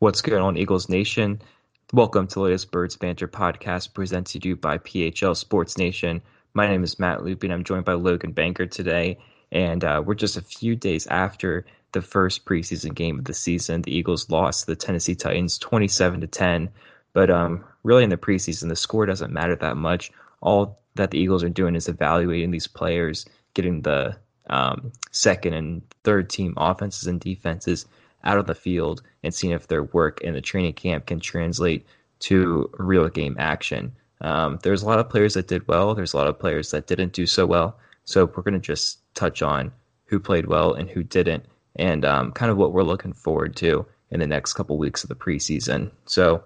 What's going on, Eagles Nation? Welcome to the latest Birds Banter podcast presented to you by PHL Sports Nation. My name is Matt Lupin. I'm joined by Logan Banker today, and uh, we're just a few days after the first preseason game of the season. The Eagles lost to the Tennessee Titans 27 to 10. But um, really, in the preseason, the score doesn't matter that much. All that the Eagles are doing is evaluating these players, getting the um, second and third team offenses and defenses out of the field and seeing if their work in the training camp can translate to real game action. Um, there's a lot of players that did well. There's a lot of players that didn't do so well. So we're going to just touch on who played well and who didn't, and um, kind of what we're looking forward to in the next couple weeks of the preseason. So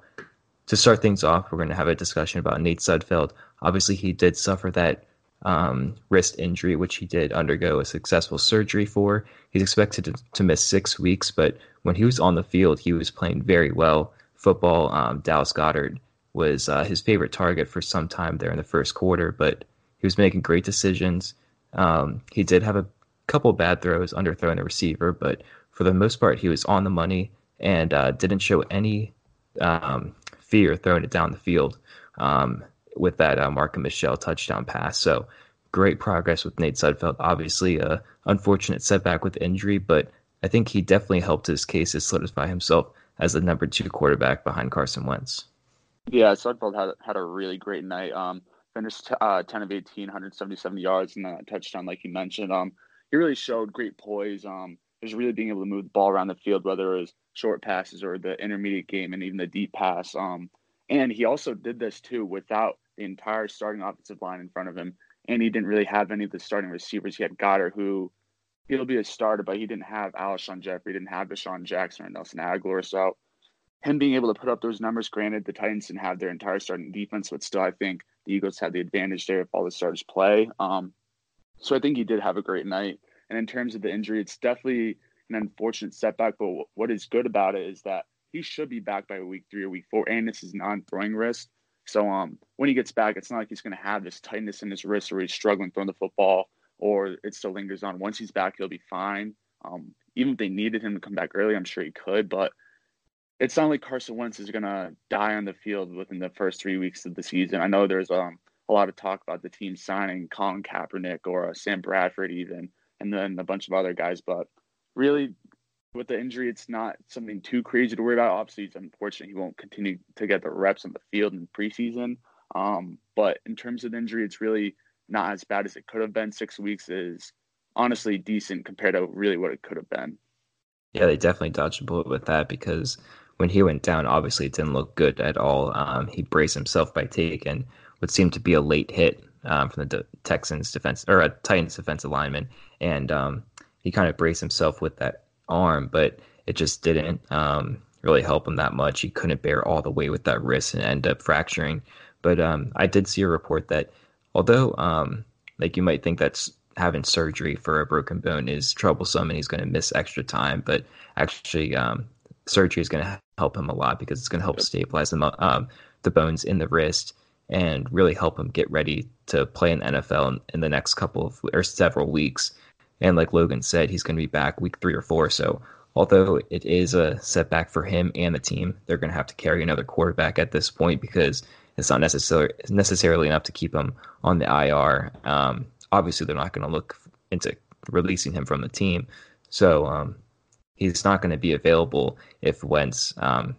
to start things off, we're going to have a discussion about Nate Sudfeld. Obviously, he did suffer that um, wrist injury, which he did undergo a successful surgery for. He's expected to, to, miss six weeks, but when he was on the field, he was playing very well football. Um, Dallas Goedert was uh, his favorite target for some time there in the first quarter, but he was making great decisions. Um, he did have a couple bad throws, underthrowing the receiver, but for the most part, he was on the money and uh, didn't show any um, fear throwing it down the field. Um, with that uh, Marken Michel touchdown pass. So great progress with Nate Sudfeld. Obviously, a unfortunate setback with injury, but I think he definitely helped his case to solidify himself as the number two quarterback behind Carson Wentz. Yeah, Sudfeld had had a really great night. Um, finished uh, 10 of 18, 177 yards and a touchdown, like you mentioned. Um, he really showed great poise. Um, just really being able to move the ball around the field, whether it was short passes or the intermediate game and even the deep pass. Um, and he also did this too without the entire starting offensive line in front of him, and he didn't really have any of the starting receivers. He had Goedert, who he'll be a starter, but he didn't have Alshon Jeffery, didn't have DeSean Jackson or Nelson Agholor. So him being able to put up those numbers, granted, the Titans didn't have their entire starting defense, but still, I think the Eagles had the advantage there if all the starters play. Um, so I think he did have a great night. And in terms of the injury, it's definitely an unfortunate setback. But what is good about it is that he should be back by week three or week four, and this is non-throwing wrist. So um, when he gets back, it's not like he's going to have this tightness in his wrist or he's struggling throwing the football or it still lingers on. Once he's back, he'll be fine. Um, even if they needed him to come back early, I'm sure he could. But it's not like Carson Wentz is going to die on the field within the first three weeks of the season. I know there's um, a lot of talk about the team signing Colin Kaepernick or uh, Sam Bradford even, and then a bunch of other guys. But really, with the injury, it's not something too crazy to worry about. Obviously, it's unfortunate he won't continue to get the reps on the field in preseason. Um, but in terms of injury, it's really not as bad as it could have been. Six weeks is honestly decent compared to really what it could have been. Yeah, they definitely dodged a bullet with that because when he went down, obviously it didn't look good at all. Um, he braced himself by taking what seemed to be a late hit um, from the Texans defense or a Titans defensive lineman, and um, he kind of braced himself with that arm, but it just didn't um, really help him that much. He couldn't bear all the weight with that wrist and end up fracturing. But um, I did see a report that although um, like you might think that's having surgery for a broken bone is troublesome and he's going to miss extra time, but actually um, surgery is going to help him a lot because it's going to help stabilize the, um, the bones in the wrist and really help him get ready to play in the NFL in, in the next couple of or several weeks. And like Logan said, he's going to be back week three or four. So although it is a setback for him and the team, they're going to have to carry another quarterback at this point because it's not necessarily necessarily enough to keep him on the IR. Um, obviously, they're not going to look into releasing him from the team, so um, he's not going to be available if Wentz um,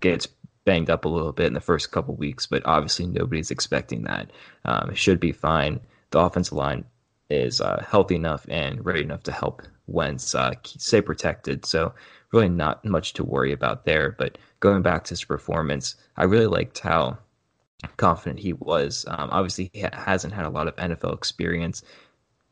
gets banged up a little bit in the first couple weeks. But obviously, nobody's expecting that. Um, it should be fine. The offensive line is uh, healthy enough and ready enough to help Wentz uh, stay protected. So really not much to worry about there. But going back to his performance, I really liked how confident he was. Um, obviously, he hasn't had a lot of NFL experience,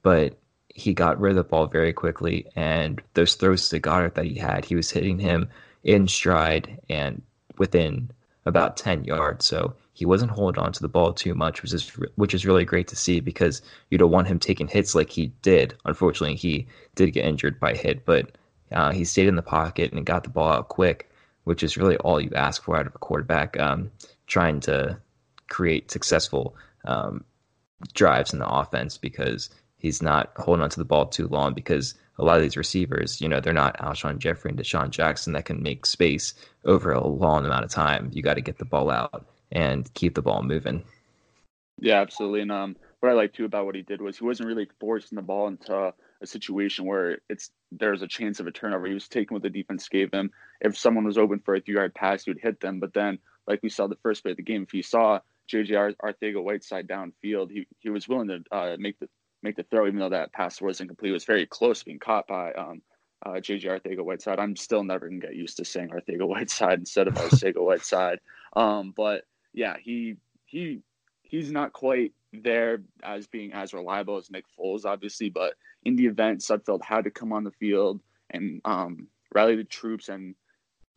but he got rid of the ball very quickly. And those throws to Goedert that he had, he was hitting him in stride and within about 10 yards. So he wasn't holding on to the ball too much, which is which is really great to see because you don't want him taking hits like he did. Unfortunately, he did get injured by hit, but uh, he stayed in the pocket and got the ball out quick, which is really all you ask for out of a quarterback um, trying to create successful um, drives in the offense because he's not holding on to the ball too long because a lot of these receivers, you know, they're not Alshon Jeffery and DeSean Jackson that can make space over a long amount of time. You got to get the ball out and keep the ball moving. Yeah, absolutely. And um, what I like too about what he did was he wasn't really forcing the ball into a situation where it's there's a chance of a turnover. He was taking what the defense gave him. If someone was open for a three yard pass, he would hit them. But then, like we saw the first play of the game, if you saw JJ Arthega Whiteside downfield, he he was willing to uh, make the make the throw, even though that pass wasn't complete. It was very close being caught by um, uh, JJ Arthega Whiteside. I'm still never gonna get used to saying Arthega Whiteside instead of Arcega Whiteside. Um, but yeah, he he he's not quite there as being as reliable as Nick Foles, obviously. But in the event, Sudfeld had to come on the field and um, rally the troops and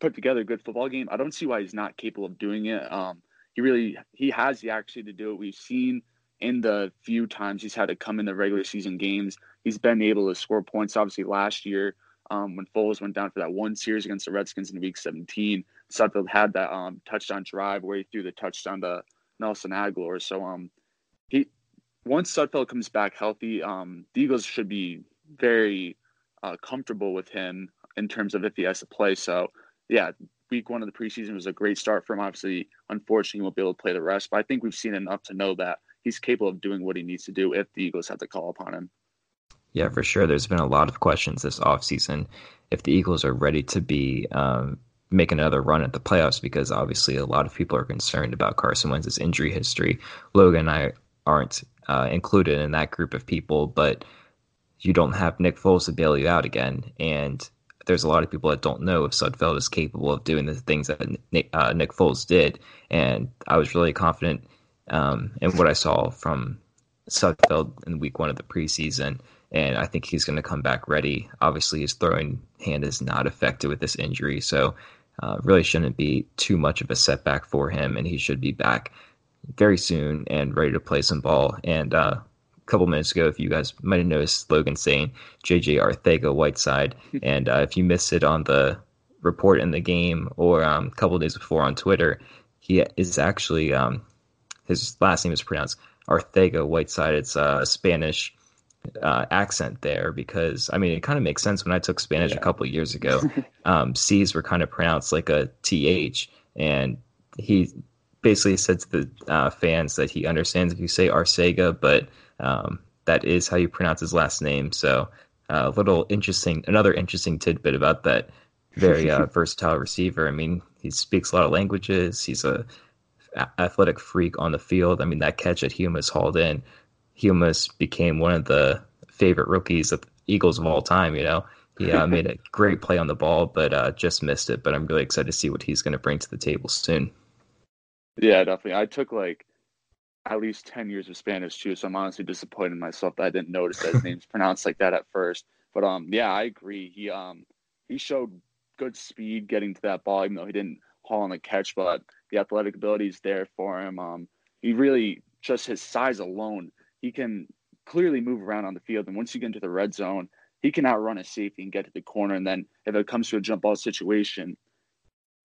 put together a good football game. I don't see why he's not capable of doing it. Um, he really he has the actually to do it. We've seen in the few times he's had to come in the regular season games, he's been able to score points. Obviously, last year um, when Foles went down for that one series against the Redskins in Week 17, Sudfeld had that um, touchdown drive where he threw the touchdown to Nelson Agholor. So um, he once Sudfeld comes back healthy, um, the Eagles should be very uh, comfortable with him in terms of if he has to play. So yeah, week one of the preseason was a great start for him. Obviously, unfortunately, he won't be able to play the rest, but I think we've seen enough to know that he's capable of doing what he needs to do if the Eagles have to call upon him. Yeah, for sure. There's been a lot of questions this offseason if the Eagles are ready to be um, make another run at the playoffs because obviously a lot of people are concerned about Carson Wentz's injury history. Logan and I aren't uh, included in that group of people, but you don't have Nick Foles to bail you out again. And there's a lot of people that don't know if Sudfeld is capable of doing the things that Nick, uh, Nick Foles did. And I was really confident um, in what I saw from Sudfeld in week one of the preseason and I think he's going to come back ready. Obviously, he's throwing hand is not affected with this injury, so uh, really shouldn't be too much of a setback for him, and he should be back very soon and ready to play some ball. And uh, a couple minutes ago, if you guys might have noticed Logan saying JJ Arthega Whiteside, and uh, if you missed it on the report in the game or um, a couple days before on Twitter, he is actually um, his last name is pronounced Arthega Whiteside. It's a Spanish uh, accent there because I mean it kind of makes sense when I took Spanish yeah. a couple years ago. um, C's were kind of pronounced like a th, and he basically said to the uh, fans that he understands if you say Arcega, but um, that is how you pronounce his last name. So uh, a little interesting, another interesting tidbit about that very uh, versatile receiver. I mean, he speaks a lot of languages. He's a athletic freak on the field. I mean, that catch that he almost hauled in almost became one of the favorite rookies of Eagles of all time. You know, he uh, made a great play on the ball, but uh, just missed it. But I'm really excited to see what he's going to bring to the table soon. Yeah, definitely. I took like at least 10 years of Spanish too, so I'm honestly disappointed in myself that I didn't notice that his name's pronounced like that at first. But um, yeah, I agree. He um he showed good speed getting to that ball, even though he didn't haul on the catch, but the athletic ability is there for him. Um, he really just his size alone he can clearly move around on the field. And once you get into the red zone, he can outrun a safety and get to the corner. And then if it comes to a jump ball situation,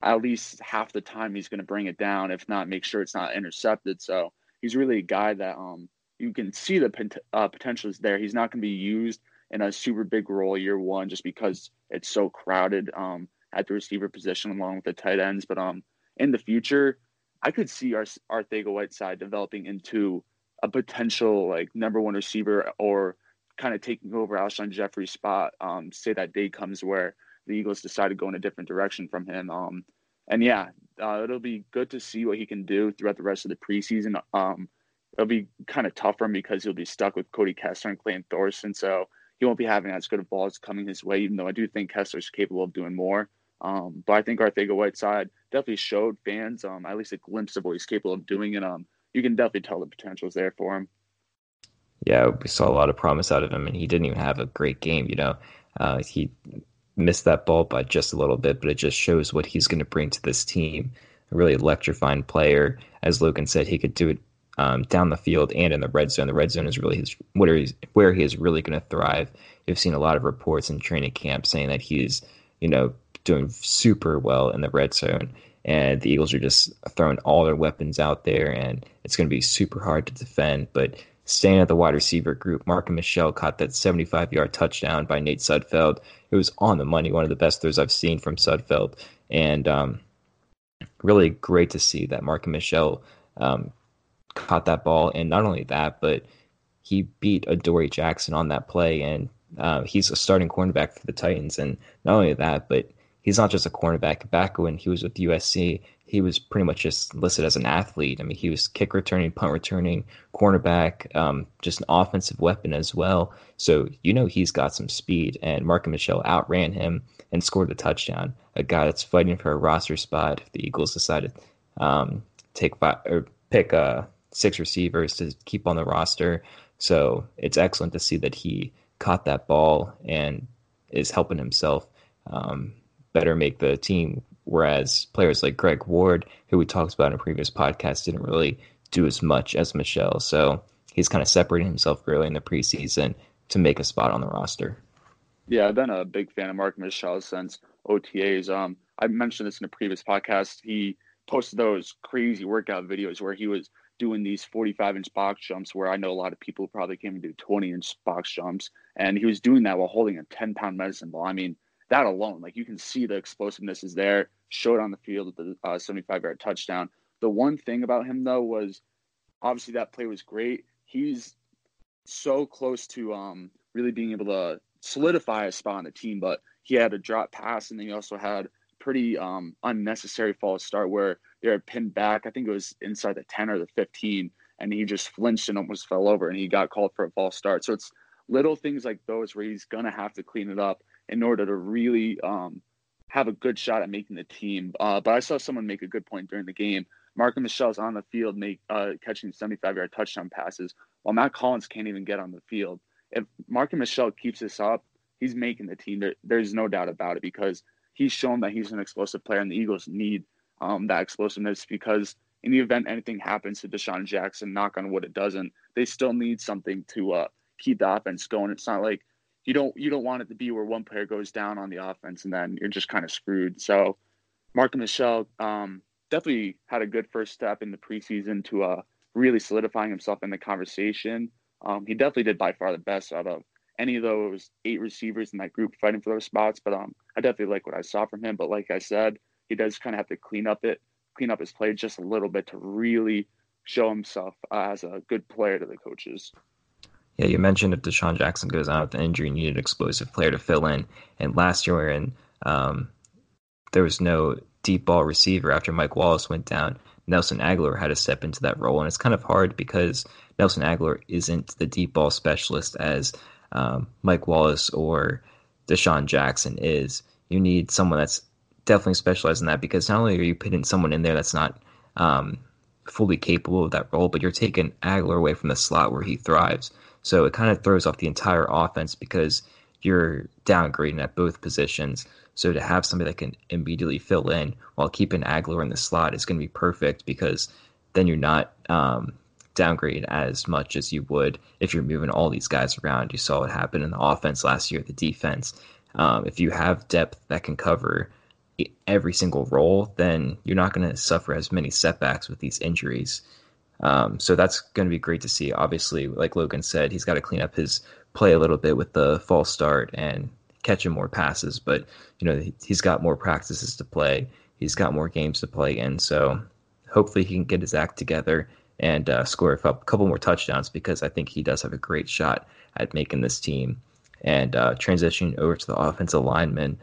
at least half the time he's going to bring it down. If not, make sure it's not intercepted. So he's really a guy that um you can see the pot- uh, potential is there. He's not going to be used in a super big role year one just because it's so crowded um at the receiver position along with the tight ends. But um in the future, I could see our Arthega Whiteside developing into a potential like number one receiver or kind of taking over Alshon Jeffery's spot. Um, say that day comes where the Eagles decide to go in a different direction from him. Um, and yeah, uh, it'll be good to see what he can do throughout the rest of the preseason. Um, it'll be kind of tough for him because he'll be stuck with Cody Kessler and Clayton Thorson, so he won't be having as good of balls coming his way. Even though I do think Kessler's capable of doing more. Um, but I think Arthega Whiteside definitely showed fans um, at least a glimpse of what he's capable of doing, and um, you can definitely tell the potential is there for him. Yeah, we saw a lot of promise out of him, and he didn't even have a great game. You know, uh, he missed that ball by just a little bit, but it just shows what he's going to bring to this team. A really electrifying player, as Logan said, he could do it um, down the field and in the red zone. The red zone is really his where he's where he is really going to thrive. You've seen a lot of reports in training camp saying that he's you know doing super well in the red zone, and the Eagles are just throwing all their weapons out there, and it's going to be super hard to defend. But staying at the wide receiver group, Marken Michel caught that 75 yard touchdown by Nate Sudfeld. It was on the money, one of the best throws I've seen from Sudfeld, and um, really great to see that Marken Michel um, caught that ball, and not only that, but he beat Adoree Jackson on that play, and uh, he's a starting cornerback for the Titans. And not only that, but he's not just a cornerback. Back when he was with USC, he was pretty much just listed as an athlete. I mean, he was kick returning, punt returning, cornerback, um, just an offensive weapon as well. So you know he's got some speed, and Marken Michel outran him and scored a touchdown. A guy that's fighting for a roster spot. If the Eagles decided um, take five, or pick a six receivers to keep on the roster. So it's excellent to see that he caught that ball and is helping himself um, better make the team. Whereas players like Greg Ward, who we talked about in a previous podcast, didn't really do as much as Michel. So he's kind of separating himself early in the preseason to make a spot on the roster. Yeah, I've been a big fan of Marken Michel since OTAs. Um, I mentioned this in a previous podcast. He posted those crazy workout videos where he was doing these 45 inch box jumps where I know a lot of people probably came and do 20 inch box jumps. And he was doing that while holding a 10 pound medicine ball. I mean, that alone, like you can see the explosiveness is there, showed on the field with the uh, 75 yard touchdown. The one thing about him, though, was obviously that play was great. He's so close to um, really being able to solidify a spot on the team, but he had a drop pass and then he also had pretty um, unnecessary false start where they were pinned back. I think it was inside the 10 or the 15, and he just flinched and almost fell over, and he got called for a false start. So it's little things like those where he's gonna have to clean it up in order to really um, have a good shot at making the team. Uh, but I saw someone make a good point during the game. Marken Michel's on the field, make uh, catching 75 yard touchdown passes, while Matt Collins can't even get on the field. If Marken Michel keeps this up, he's making the team. There, there's no doubt about it because he's shown that he's an explosive player, and the Eagles need um, that explosiveness because in the event anything happens to DeSean Jackson, knock on wood, it doesn't. They still need something to uh, keep the offense going. It's not like you don't you don't want it to be where one player goes down on the offense and then you're just kind of screwed. So, Marken Michel um, definitely had a good first step in the preseason to uh, really solidifying himself in the conversation. Um, he definitely did by far the best out of any of those eight receivers in that group fighting for those spots. But um, I definitely like what I saw from him. But like I said, he does kind of have to clean up it, clean up his play just a little bit to really show himself as a good player to the coaches. Yeah, you mentioned if DeSean Jackson goes out with an injury, you need an explosive player to fill in. And last year, in um, there was no deep ball receiver after Mike Wallace went down. Nelson Agholor had to step into that role, and it's kind of hard because Nelson Agholor isn't the deep ball specialist as um, Mike Wallace or DeSean Jackson is. You need someone that's definitely specialized in that because not only are you putting someone in there that's not um, fully capable of that role, but you're taking Agholor away from the slot where he thrives. So it kind of throws off the entire offense because you're downgrading at both positions. So to have somebody that can immediately fill in while keeping Agholor in the slot is going to be perfect because then you're not um, downgrade as much as you would if you're moving all these guys around. You saw what happened in the offense last year, the defense. Um, if you have depth that can cover every single role, then you're not going to suffer as many setbacks with these injuries. Um, so that's going to be great to see. Obviously, like Logan said, he's got to clean up his play a little bit with the false start and catching more passes. But you know, he's got more practices to play. He's got more games to play in. So hopefully, he can get his act together and uh, score a couple more touchdowns because I think he does have a great shot at making this team. And uh, transitioning over to the offensive lineman,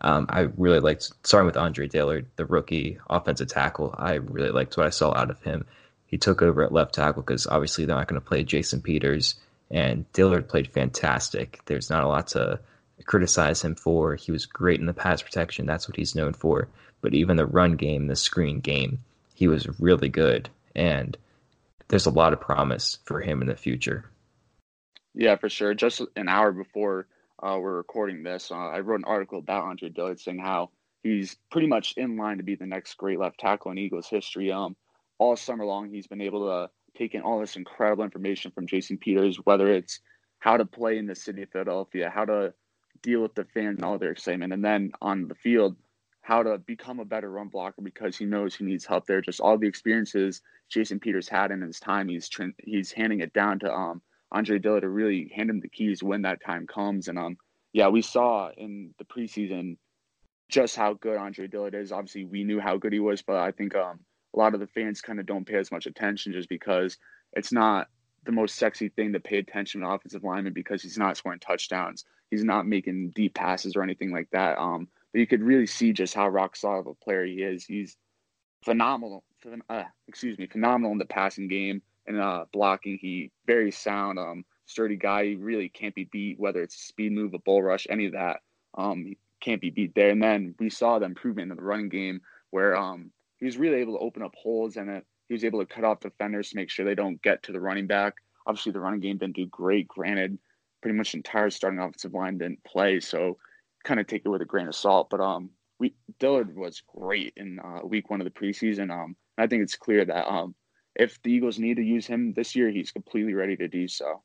um, I really liked starting with Andre Dillard, the rookie offensive tackle. I really liked what I saw out of him. He took over at left tackle because obviously they're not going to play Jason Peters, and Dillard played fantastic. There's not a lot to criticize him for. He was great in the pass protection. That's what he's known for. But even the run game, the screen game, he was really good. And there's a lot of promise for him in the future. Yeah, for sure. Just an hour before uh, we're recording this, uh, I wrote an article about Andre Dillard saying how he's pretty much in line to be the next great left tackle in Eagles history. Um, all summer long, he's been able to take in all this incredible information from Jason Peters, whether it's how to play in the city of Philadelphia, how to deal with the fans and all their excitement, and then on the field, how to become a better run blocker because he knows he needs help there. Just all the experiences Jason Peters had in his time, he's he's handing it down to um, Andre Dillard to really hand him the keys when that time comes. And um, yeah, we saw in the preseason just how good Andre Dillard is. Obviously, we knew how good he was, but I think um, a lot of the fans kind of don't pay as much attention just because it's not the most sexy thing to pay attention to offensive lineman because he's not scoring touchdowns. He's not making deep passes or anything like that. Um, but you could really see just how rock solid of a player he is. He's phenomenal. Uh, excuse me, phenomenal in the passing game and uh, blocking. He very sound, um, sturdy guy. He really can't be beat. Whether it's a speed move, a bull rush, any of that, um, he can't be beat there. And then we saw the improvement in the running game where um, he was really able to open up holes and he was able to cut off defenders to make sure they don't get to the running back. Obviously, the running game didn't do great. Granted, pretty much entire starting offensive line didn't play, so kind of take it with a grain of salt. But um, we Dillard was great in uh, week one of the preseason. Um, I think it's clear that um, if the Eagles need to use him this year, he's completely ready to do so.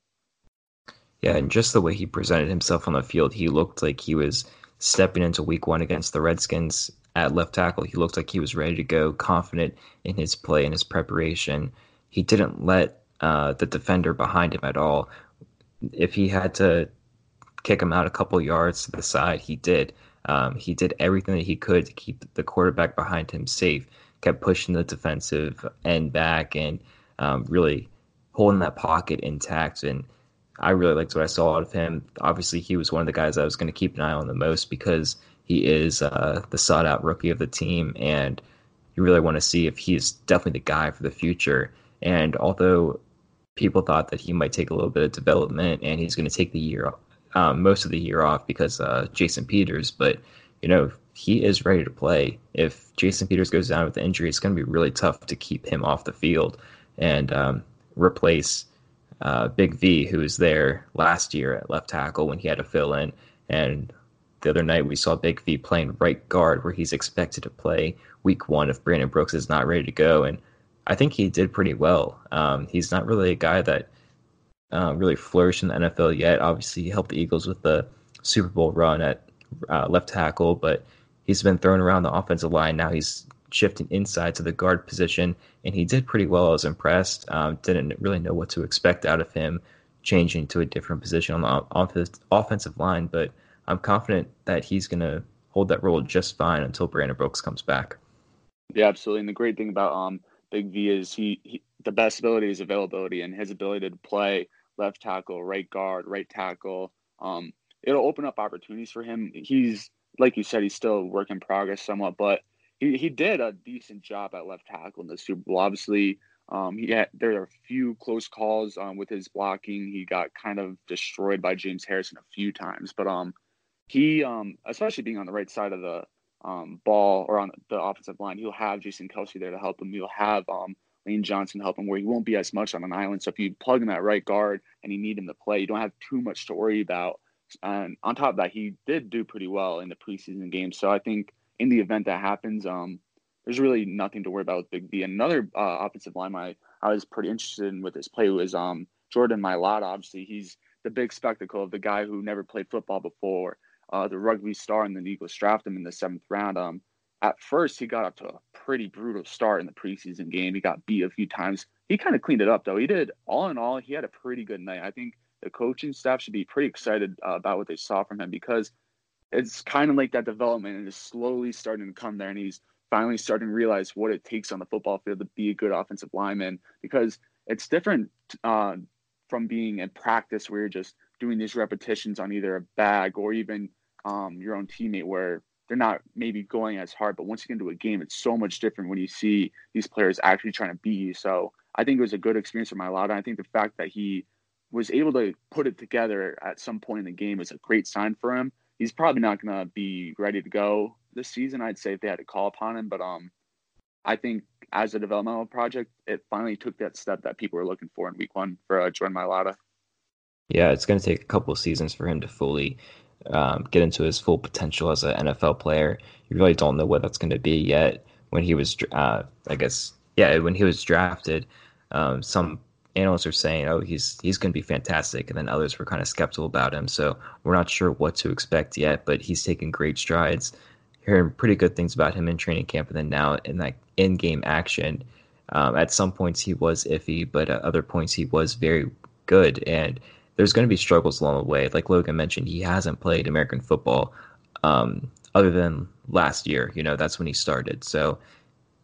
Yeah, and just the way he presented himself on the field, he looked like he was stepping into week one against the Redskins at left tackle. He looked like he was ready to go, confident in his play and his preparation. He didn't let uh, the defender behind him at all. If he had to kick him out a couple yards to the side, he did. Um, he did everything that he could to keep the quarterback behind him safe. Kept pushing the defensive end back and um, really holding that pocket intact. And I really liked what I saw out of him. Obviously, he was one of the guys I was going to keep an eye on the most because he is uh, the sought out rookie of the team, and you really want to see if he's definitely the guy for the future. And although people thought that he might take a little bit of development and he's going to take the year, um, most of the year off because uh, Jason Peters, but you know he is ready to play. If Jason Peters goes down with the injury, it's going to be really tough to keep him off the field and um, replace uh, Big V, who was there last year at left tackle when he had to fill in. And the other night we saw Big V playing right guard, where he's expected to play week one if Brandon Brooks is not ready to go. And I think he did pretty well. Um, he's not really a guy that uh, really flourished in the NFL yet. Obviously, he helped the Eagles with the Super Bowl run at uh, left tackle, but he's been thrown around the offensive line. Now he's shifting inside to the guard position, and he did pretty well. I was impressed. Um, didn't really know what to expect out of him changing to a different position on the offensive line, but I'm confident that he's going to hold that role just fine until Brandon Brooks comes back. Yeah, absolutely. And the great thing about um, Big V is he, he the best ability is availability, and his ability to play left tackle, right guard, right tackle. Um, it'll open up opportunities for him. He's like you said, he's still a work in progress somewhat, but he, he did a decent job at left tackle in the Super Bowl. Obviously, um, he had there are a few close calls um, with his blocking. He got kind of destroyed by James Harrison a few times, but um, he um, especially being on the right side of the um, ball or on the offensive line, he'll have Jason Kelce there to help him. He'll have um, Lane Johnson help him where he won't be as much on an island. So if you plug in that right guard and you need him to play, you don't have too much to worry about. And on top of that, he did do pretty well in the preseason game. So I think in the event that happens, um, there's really nothing to worry about with Big V. Another uh, offensive line I, I was pretty interested in with his play was um, Jordan Mailata. Obviously, he's the big spectacle of the guy who never played football before, uh, the rugby star, and the Eagles drafted him in the seventh round. Um, at first, he got up to a pretty brutal start in the preseason game. He got beat a few times. He kind of cleaned it up, though. He did, all in all, he had a pretty good night. I think the coaching staff should be pretty excited uh, about what they saw from him because it's kind of like that development and is slowly starting to come there and he's finally starting to realize what it takes on the football field to be a good offensive lineman because it's different uh, from being in practice where you're just doing these repetitions on either a bag or even um, your own teammate where they're not maybe going as hard but once you get into a game it's so much different when you see these players actually trying to beat you so i think it was a good experience for Mailata. i think the fact that he was able to put it together at some point in the game is a great sign for him he's probably not going to be ready to go this season. I'd say if they had to call upon him, but um, I think as a developmental project, it finally took that step that people were looking for in week one for uh, Jordan Mailata. Yeah, it's going to take a couple seasons for him to fully um, get into his full potential as an NFL player. You really don't know what that's going to be yet. When he was, uh, I guess, yeah, when he was drafted, um, some analysts are saying, "Oh, he's he's going to be fantastic," and then others were kind of skeptical about him. So we're not sure what to expect yet, but he's taking great strides. Hearing pretty good things about him in training camp, and then now in like in-game action. Um, at some points he was iffy, but at other points he was very good. And there's going to be struggles along the way. Like Logan mentioned, he hasn't played American football um, other than last year. You know, that's when he started. So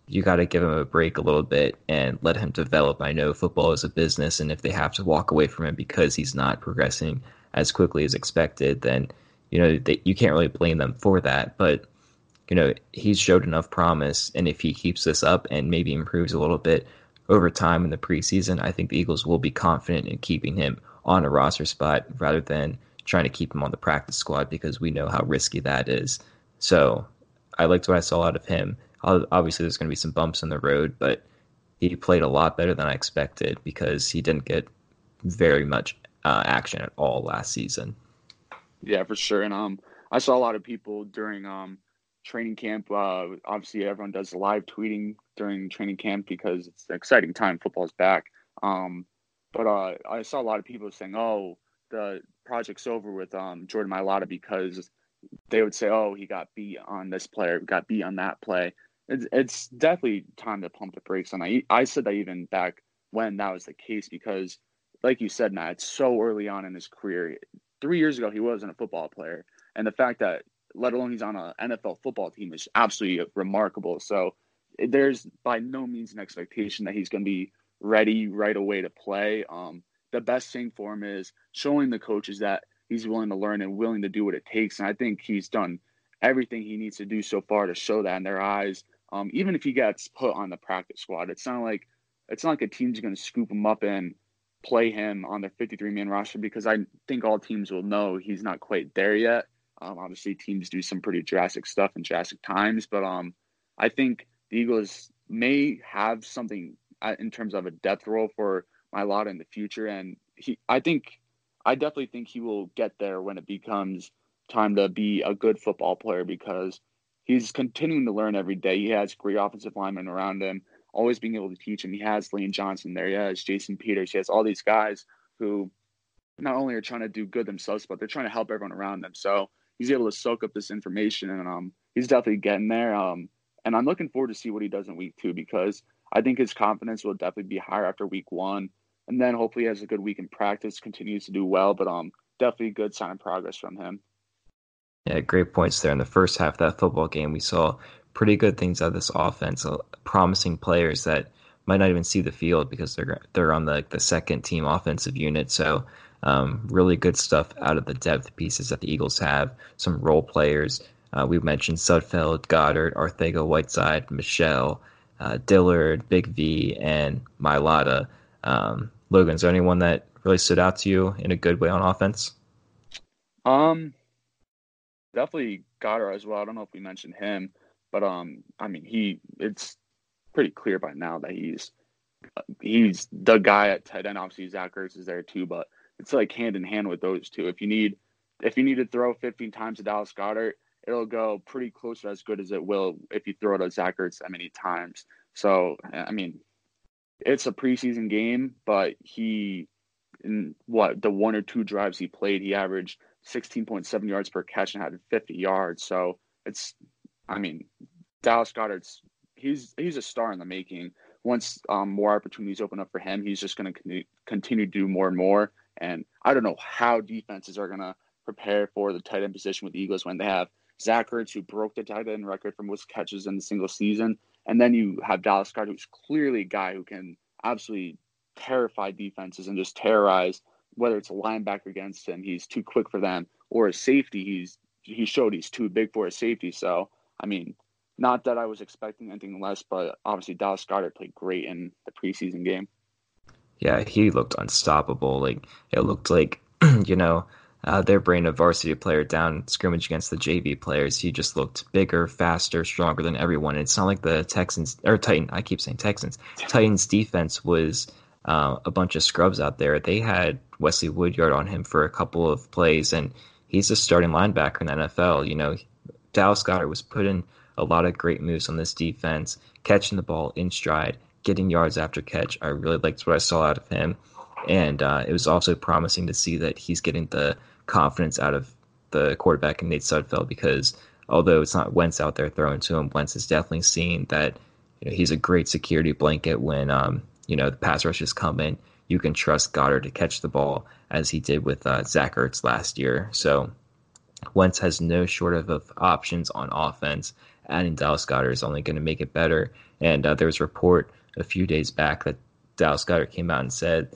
you got to give him a break a little bit and let him develop. I know football is a business, and if they have to walk away from him because he's not progressing as quickly as expected, then you know they, you can't really blame them for that. But you know he's showed enough promise, and if he keeps this up and maybe improves a little bit over time in the preseason, I think the Eagles will be confident in keeping him on a roster spot rather than trying to keep him on the practice squad because we know how risky that is. So I liked what I saw out of him obviously there's going to be some bumps in the road, but he played a lot better than I expected because he didn't get very much uh, action at all last season. Yeah, for sure. And um, I saw a lot of people during um training camp. Uh, obviously, everyone does live tweeting during training camp because it's an exciting time. Football's back. Um, but uh, I saw a lot of people saying, "Oh, the project's over with um Jordan Mailata because they would say, "Oh, he got beat on this player, got beat on that play." it's, it's definitely time to pump the brakes on that. I said that even back when that was the case because, like you said, Matt, it's so early on in his career. Three years ago, he wasn't a football player, and the fact that, let alone he's on an NFL football team, is absolutely remarkable. So there's by no means an expectation that he's going to be ready right away to play. Um, the best thing for him is showing the coaches that he's willing to learn and willing to do what it takes. And I think he's done everything he needs to do so far to show that in their eyes. Um, even if he gets put on the practice squad, it's not like it's not like a team's going to scoop him up and play him on their 53 man roster because I think all teams will know he's not quite there yet. Um, obviously, teams do some pretty drastic stuff in drastic times, but um, I think the Eagles may have something in terms of a depth role for Mailata in the future, and he, I think, I definitely think he will get there when it becomes time to be a good football player because he's continuing to learn every day. He has great offensive linemen around him, always being able to teach him. He has Lane Johnson there. He has Jason Peters. He has all these guys who not only are trying to do good themselves, but they're trying to help everyone around them. So he's able to soak up this information, and um, he's definitely getting there. Um, and I'm looking forward to see what he does in week two because I think his confidence will definitely be higher after week one, and then hopefully he has a good week in practice, continues to do well. But um, definitely good sign of progress from him. Yeah, great points there. In the first half of that football game, we saw pretty good things out of this offense, uh, promising players that might not even see the field because they're they're on the the second team offensive unit. So um, really good stuff out of the depth pieces that the Eagles have. Some role players. Uh, we mentioned Sudfeld, Goedert, Arcega-Whiteside, Michel, uh, Dillard, Big V, and Mailata. Um, Logan, is there anyone that really stood out to you in a good way on offense? Um, definitely Goedert as well. I don't know if we mentioned him, but um, I mean, he it's pretty clear by now that he's he's the guy at tight end. Obviously, Zach Ertz is there too, but it's like hand in hand with those two. If you need if you need to throw 15 times to Dallas Goedert, it'll go pretty close to as good as it will if you throw it to Zach Ertz that many times. So I mean, it's a preseason game, but he in what the one or two drives he played, he averaged 16.7 yards per catch and had 50 yards. So it's, I mean, Dallas Goedert's he's he's a star in the making. Once um, more opportunities open up for him, he's just going to continue to do more and more. And I don't know how defenses are going to prepare for the tight end position with the Eagles when they have Zach Ertz, who broke the tight end record for most catches in a single season, and then you have Dallas Goedert, who's clearly a guy who can absolutely terrify defenses and just terrorize whether it's a linebacker against him, he's too quick for them, or a safety, he's he showed he's too big for a safety. So I mean, not that I was expecting anything less, but obviously Dallas Goedert played great in the preseason game. Yeah, he looked unstoppable. Like it looked like you know uh, their brain a varsity player down scrimmage against the JV players. He just looked bigger, faster, stronger than everyone. It's not like the Texans or Titan. I keep saying Texans. Titans defense was uh, a bunch of scrubs out there. They had Wesley Woodyard on him for a couple of plays, and he's a starting linebacker in the NFL. You know, Dallas Goedert was putting a lot of great moves on this defense, catching the ball in stride, getting yards after catch. I really liked what I saw out of him. And uh, it was also promising to see that he's getting the confidence out of the quarterback in Nate Sudfeld because although it's not Wentz out there throwing to him, Wentz is definitely seeing that you know, he's a great security blanket when um, you know the pass rushes come in. You can trust Goedert to catch the ball as he did with uh, Zach Ertz last year. So Wentz has no short of, of options on offense. Adding Dallas Goedert is only going to make it better. And uh, there was a report a few days back that Dallas Goedert came out and said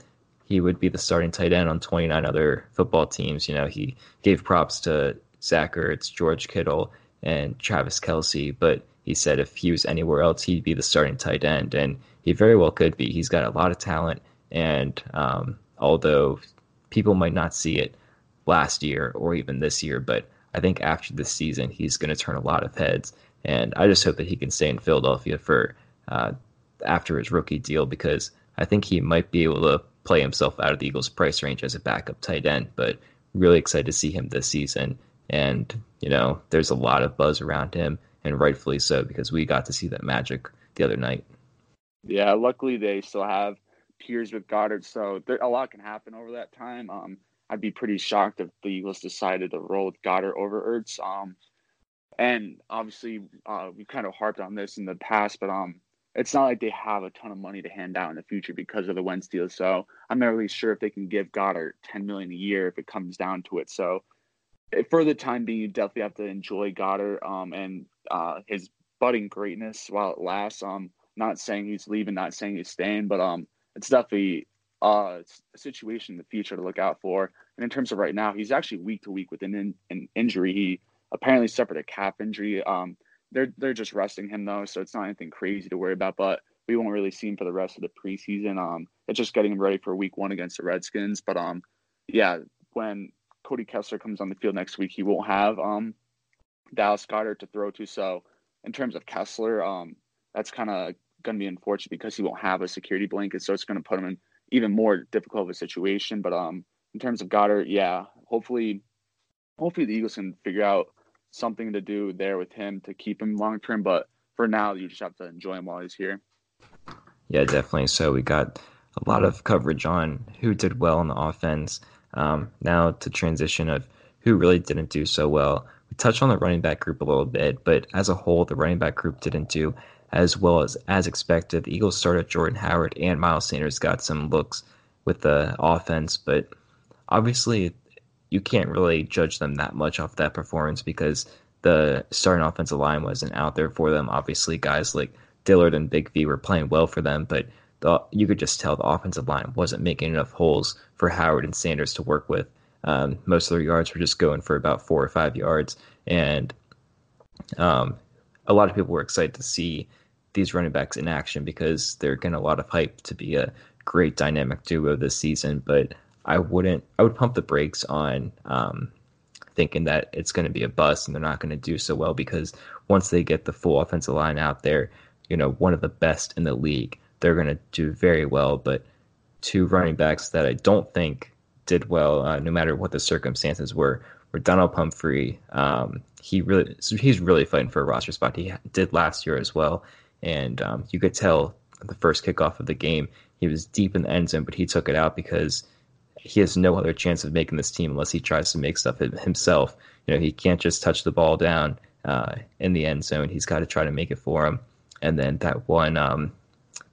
he would be the starting tight end on 29 other football teams. You know, he gave props to Zach Ertz, George Kittle, and Travis Kelce, but he said if he was anywhere else, he'd be the starting tight end, and he very well could be. He's got a lot of talent, and um, although people might not see it last year or even this year, but I think after this season, he's going to turn a lot of heads, and I just hope that he can stay in Philadelphia for uh, after his rookie deal because I think he might be able to play himself out of the Eagles' price range as a backup tight end. But really excited to see him this season, and you know, there's a lot of buzz around him and rightfully so because we got to see that magic the other night. Yeah, luckily they still have peers with Goedert, so there, a lot can happen over that time. Um, I'd be pretty shocked if the Eagles decided to roll with Goedert over Ertz. Um, and obviously, uh, we kind of harped on this in the past, but um, it's not like they have a ton of money to hand out in the future because of the Wentz deal. So I'm not really sure if they can give Goedert 10 million a year if it comes down to it. So for the time being, you definitely have to enjoy Goedert um, and uh, his budding greatness while it lasts. Um, not saying he's leaving, not saying he's staying, but um, it's definitely uh, a situation in the future to look out for. And in terms of right now, he's actually week to week with an, in, an injury. He apparently suffered a calf injury. Um, they're they're just resting him though, so it's not anything crazy to worry about. But we won't really see him for the rest of the preseason. Um, it's just getting him ready for week one against the Redskins. But um, yeah, when Cody Kessler comes on the field next week, he won't have um, Dallas Goedert to throw to. So in terms of Kessler, um, that's kind of going to be unfortunate because he won't have a security blanket. So it's going to put him in even more difficult of a situation. But um, in terms of Goedert, yeah, hopefully, hopefully the Eagles can figure out something to do there with him to keep him long term. But for now, you just have to enjoy him while he's here. Yeah, definitely. So we got a lot of coverage on who did well on the offense. Um, now to transition of who really didn't do so well. We touched on the running back group a little bit, but as a whole, the running back group didn't do as well as as expected. The Eagles started Jordan Howard and Miles Sanders got some looks with the offense, but obviously you can't really judge them that much off that performance because the starting offensive line wasn't out there for them. Obviously, guys like Dillard and Big V were playing well for them, but the, you could just tell the offensive line wasn't making enough holes for Howard and Sanders to work with. Um, most of their yards were just going for about four or five yards, and um, a lot of people were excited to see these running backs in action because they're getting a lot of hype to be a great dynamic duo this season. But I wouldn't, I would pump the brakes on um, thinking that it's going to be a bust and they're not going to do so well because once they get the full offensive line out there, you know, one of the best in the league, they're going to do very well. But two running backs that I don't think did well, uh, no matter what the circumstances were, were Donnel Pumphrey. Um, he really, he's really fighting for a roster spot. He did last year as well, and um, you could tell the first kickoff of the game he was deep in the end zone, but he took it out because he has no other chance of making this team unless he tries to make stuff himself. You know, he can't just touch the ball down uh, in the end zone. He's got to try to make it for him. And then that one um,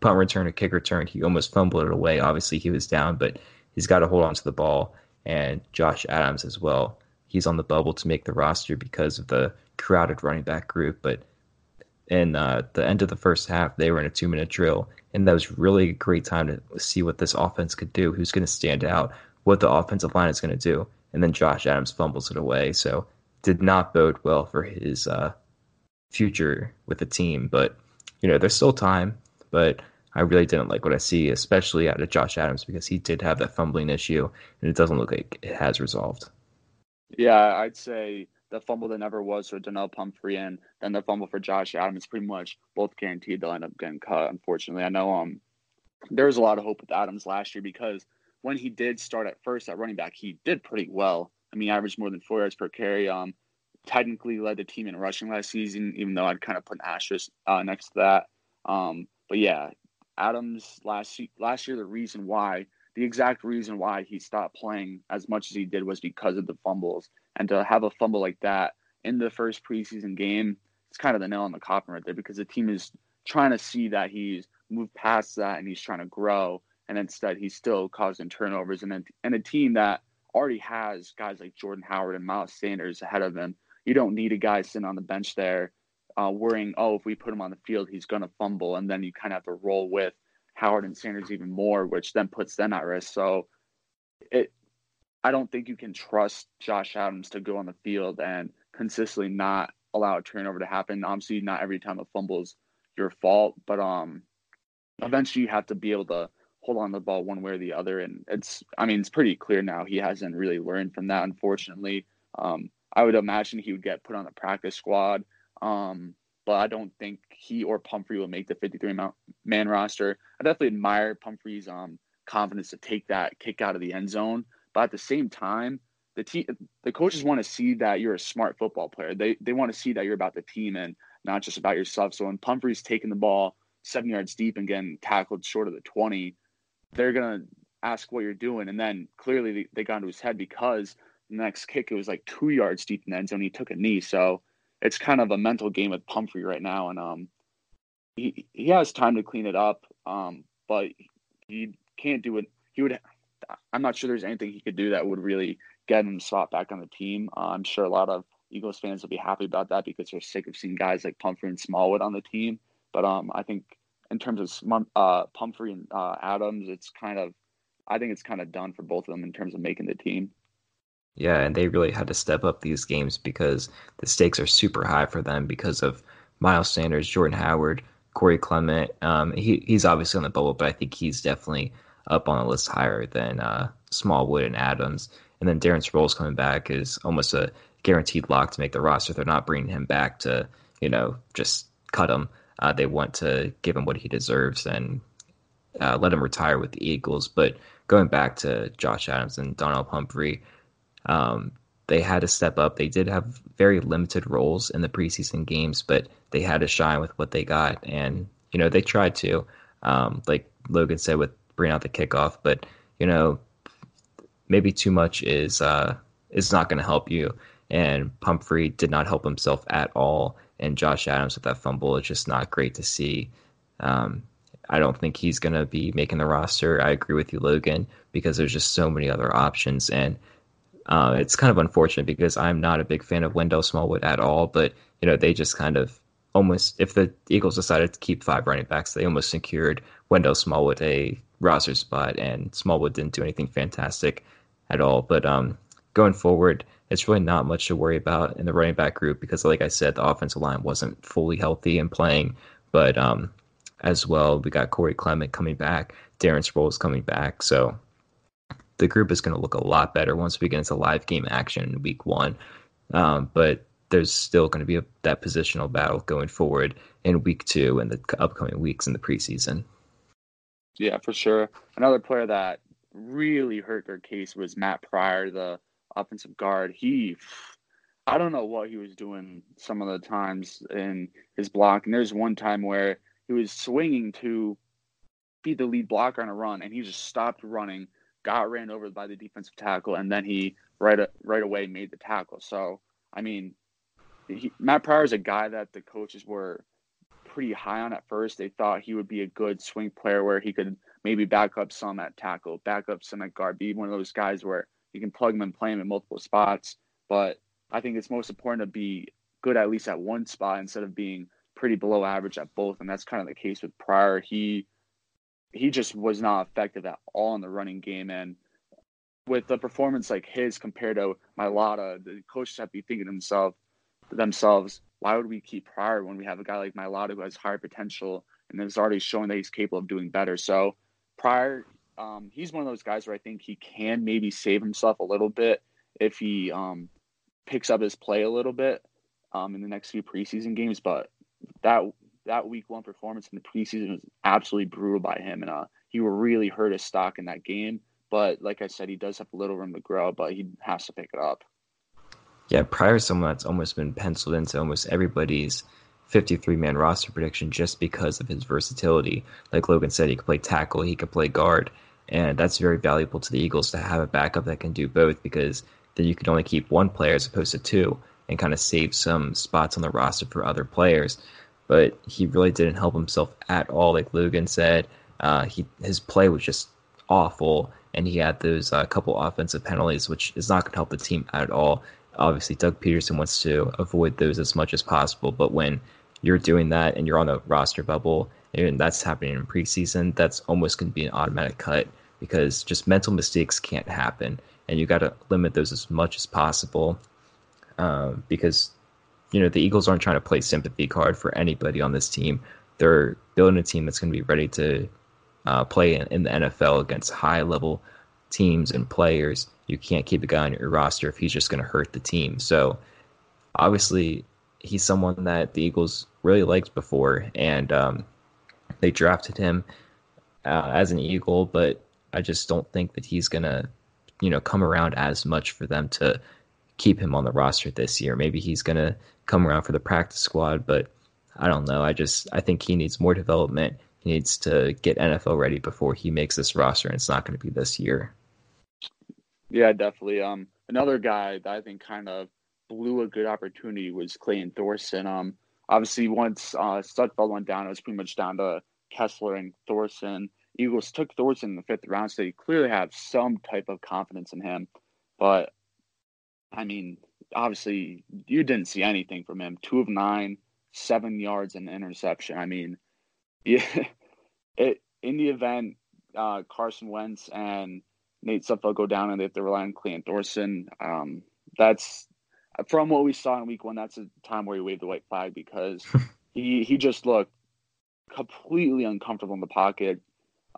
punt return or kick return, he almost fumbled it away. Obviously, he was down, but he's got to hold on to the ball. And Josh Adams as well. He's on the bubble to make the roster because of the crowded running back group. But in uh, the end of the first half, they were in a two minute drill. And that was really a great time to see what this offense could do, who's going to stand out, what the offensive line is going to do. And then Josh Adams fumbles it away. So did not bode well for his uh, future with the team. But, you know, there's still time but I really didn't like what I see, especially out of Josh Adams because he did have that fumbling issue, and it doesn't look like it has resolved. Yeah, I'd say the fumble that never was for Donnel Pumphrey and then the fumble for Josh Adams pretty much both guaranteed they'll end up getting cut. Unfortunately, I know um there was a lot of hope with Adams last year because when he did start at first at running back, he did pretty well. I mean, averaged more than four yards per carry. Um, technically led the team in rushing last season, even though I'd kind of put an asterisk uh, next to that. Um, but yeah, Adams last last year, the reason why, the exact reason why he stopped playing as much as he did was because of the fumbles. And to have a fumble like that in the first preseason game, it's kind of the nail on the coffin right there because the team is trying to see that he's moved past that and he's trying to grow. And instead, he's still causing turnovers. And, then, and a team that already has guys like Jordan Howard and Miles Sanders ahead of him, you don't need a guy sitting on the bench there uh, worrying, oh, if we put him on the field, he's going to fumble. And then you kind of have to roll with Howard and Sanders even more, which then puts them at risk. So it, I don't think you can trust Josh Adams to go on the field and consistently not allow a turnover to happen. Obviously, not every time a fumble is your fault, but um, eventually you have to be able to hold on the ball one way or the other. And it's, I mean, it's pretty clear now he hasn't really learned from that, unfortunately. Um, I would imagine he would get put on the practice squad um, but I don't think he or Pumphrey will make the 53 man roster. I definitely admire Pumphrey's um, confidence to take that kick out of the end zone. But at the same time, the team, the coaches want to see that you're a smart football player. They they want to see that you're about the team and not just about yourself. So when Pumphrey's taking the ball seven yards deep and getting tackled short of the 20, they're gonna ask what you're doing. And then clearly they, they got into his head because the next kick it was like two yards deep in the end zone. He took a knee. So it's kind of a mental game with Pumphrey right now, and um, he he has time to clean it up, um, but he can't do it. He would. I'm not sure there's anything he could do that would really get him spot back on the team. Uh, I'm sure a lot of Eagles fans will be happy about that because they're sick of seeing guys like Pumphrey and Smallwood on the team. But um, I think in terms of uh, Pumphrey and uh, Adams, it's kind of, I think it's kind of done for both of them in terms of making the team. Yeah, and they really had to step up these games because the stakes are super high for them because of Miles Sanders, Jordan Howard, Corey Clement. Um, he he's obviously on the bubble, but I think he's definitely up on the list higher than uh, Smallwood and Adams. And then Darren Sproles coming back is almost a guaranteed lock to make the roster. They're not bringing him back to you know just cut him. Uh, they want to give him what he deserves and uh, let him retire with the Eagles. But going back to Josh Adams and Donnel Pumphrey, um, they had to step up. They did have very limited roles in the preseason games, but they had to shine with what they got. And, you know, they tried to, um, like Logan said, with bringing out the kickoff, but, you know, maybe too much is, uh, is not going to help you. And Pumphrey did not help himself at all. And Josh Adams with that fumble is just not great to see. Um, I don't think he's going to be making the roster. I agree with you, Logan, because there's just so many other options. And uh, it's kind of unfortunate because I'm not a big fan of Wendell Smallwood at all, but you know they just kind of almost if the Eagles decided to keep five running backs, they almost secured Wendell Smallwood a roster spot, and Smallwood didn't do anything fantastic at all. But um, going forward, it's really not much to worry about in the running back group because, like I said, the offensive line wasn't fully healthy and playing, but um, as well, we got Corey Clement coming back, Darren Sproles coming back, so the group is going to look a lot better once we get into live game action in week one. Um, but there's still going to be a, that positional battle going forward in week two and the upcoming weeks in the preseason. Yeah, for sure. Another player that really hurt their case was Matt Pryor, the offensive guard. He, I don't know what he was doing some of the times in his block. And there's one time where he was swinging to be the lead blocker on a run, and he just stopped running got ran over by the defensive tackle, and then he right right away made the tackle. So I mean, he, Matt Pryor is a guy that the coaches were pretty high on at first. They thought he would be a good swing player where he could maybe back up some at tackle, back up some at guard, be one of those guys where you can plug him and play him in multiple spots. But I think it's most important to be good at least at one spot instead of being pretty below average at both. And that's kind of the case with Pryor. He he just was not effective at all in the running game. And with a performance like his compared to Mailata, the coaches have to be thinking themselves themselves, why would we keep Pryor when we have a guy like Mailata who has higher potential and is already showing that he's capable of doing better? So Pryor, um, he's one of those guys where I think he can maybe save himself a little bit if he um, picks up his play a little bit um, in the next few preseason games. But that that week one performance in the preseason was absolutely brutal by him, and uh, he really hurt his stock in that game. But like I said, he does have a little room to grow, but he has to pick it up. Yeah, Pryor someone that's almost been penciled into almost everybody's 53 man roster prediction just because of his versatility. Like Logan said, he could play tackle, he could play guard. And that's very valuable to the Eagles to have a backup that can do both because then you can only keep one player as opposed to two and kind of save some spots on the roster for other players. But he really didn't help himself at all. Like Logan said, uh, he his play was just awful, and he had those uh, couple offensive penalties, which is not going to help the team at all. Obviously, Doug Pederson wants to avoid those as much as possible, but when you're doing that and you're on a roster bubble and that's happening in preseason, that's almost going to be an automatic cut because just mental mistakes can't happen, and you got to limit those as much as possible. Um, because you know the Eagles aren't trying to play sympathy card for anybody on this team. They're building a team that's going to be ready to uh, play in, in the NFL against high level teams and players. You can't keep a guy on your roster if he's just going to hurt the team. So obviously, he's someone that the Eagles really liked before, and um, they drafted him uh, as an Eagle. But I just don't think that he's going to, you know, come around as much for them to keep him on the roster this year. Maybe he's going to come around for the practice squad, but I don't know. I just I think he needs more development he needs to get NFL ready before he makes this roster, and it's not going to be this year. Yeah, definitely. Um, another guy that I think kind of blew a good opportunity was Clayton Thorson. Um, obviously, once uh, Sudfeld went down, it was pretty much down to Kessler and Thorson. Eagles took Thorson in the fifth round, so you clearly have some type of confidence in him. But I mean, obviously, you didn't see anything from him. Two of nine, seven yards and interception. I mean, yeah, it in the event uh, Carson Wentz and Nate Sudfeld go down and they have to rely on Clayton Thorson. Um, that's from what we saw in Week One. That's a time where he waved the white flag because he he just looked completely uncomfortable in the pocket.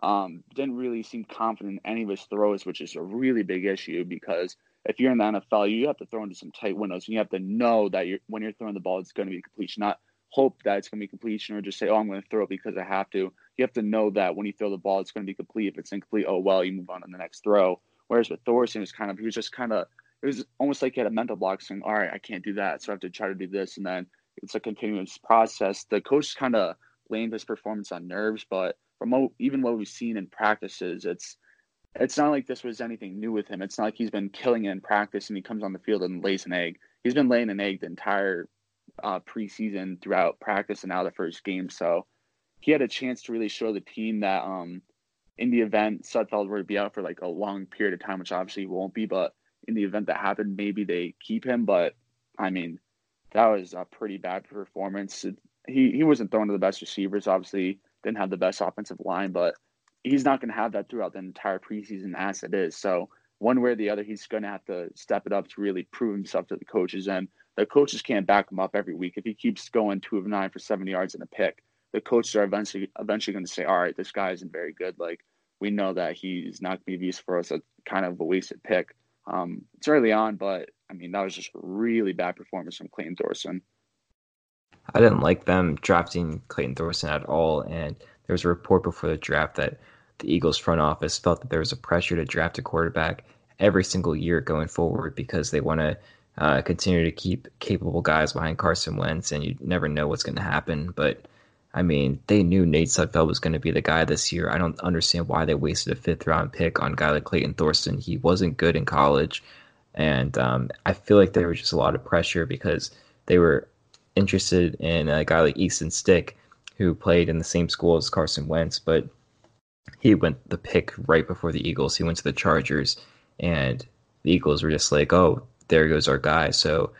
Um, didn't really seem confident in any of his throws, which is a really big issue because if you're in the NFL, you have to throw into some tight windows, and you have to know that you're, when you're throwing the ball, it's going to be completion, not hope that it's going to be completion or just say, oh, I'm going to throw it because I have to. You have to know that when you throw the ball, it's going to be complete. If it's incomplete, oh, well, you move on to the next throw. Whereas with Thorson, it was kind of, he was just kind of, it was almost like he had a mental block saying, all right, I can't do that. So I have to try to do this. And then it's a continuous process. The coach kind of blamed his performance on nerves, but from even what we've seen in practices, it's, it's not like this was anything new with him. It's not like he's been killing it in practice and he comes on the field and lays an egg. He's been laying an egg the entire uh, preseason throughout practice and now the first game. So he had a chance to really show the team that um, in the event Sudfeld were to be out for like a long period of time, which obviously won't be, but in the event that happened, maybe they keep him. But I mean, that was a pretty bad performance. He he wasn't throwing to the best receivers. Obviously, didn't have the best offensive line, but he's not going to have that throughout the entire preseason as it is. So one way or the other, he's going to have to step it up to really prove himself to the coaches. And the coaches can't back him up every week. If he keeps going two of nine for 70 yards and a pick, the coaches are eventually eventually going to say, all right, this guy isn't very good. Like we know that he's not going to be used for us. A kind of a wasted pick. Um, it's early on, but I mean that was just a really bad performance from Clayton Thorson. I didn't like them drafting Clayton Thorson at all, and there was a report before the draft that the Eagles front office felt that there was a pressure to draft a quarterback every single year going forward because they want to uh, continue to keep capable guys behind Carson Wentz, and you never know what's going to happen. But I mean, they knew Nate Sudfeld was going to be the guy this year. I don't understand why they wasted a fifth round pick on a guy like Clayton Thorson. He wasn't good in college, and um, I feel like there was just a lot of pressure because they were interested in a guy like Easton Stick, who played in the same school as Carson Wentz, but he went the pick right before the Eagles. He went to the Chargers, and the Eagles were just like, "Oh, there goes our guy." So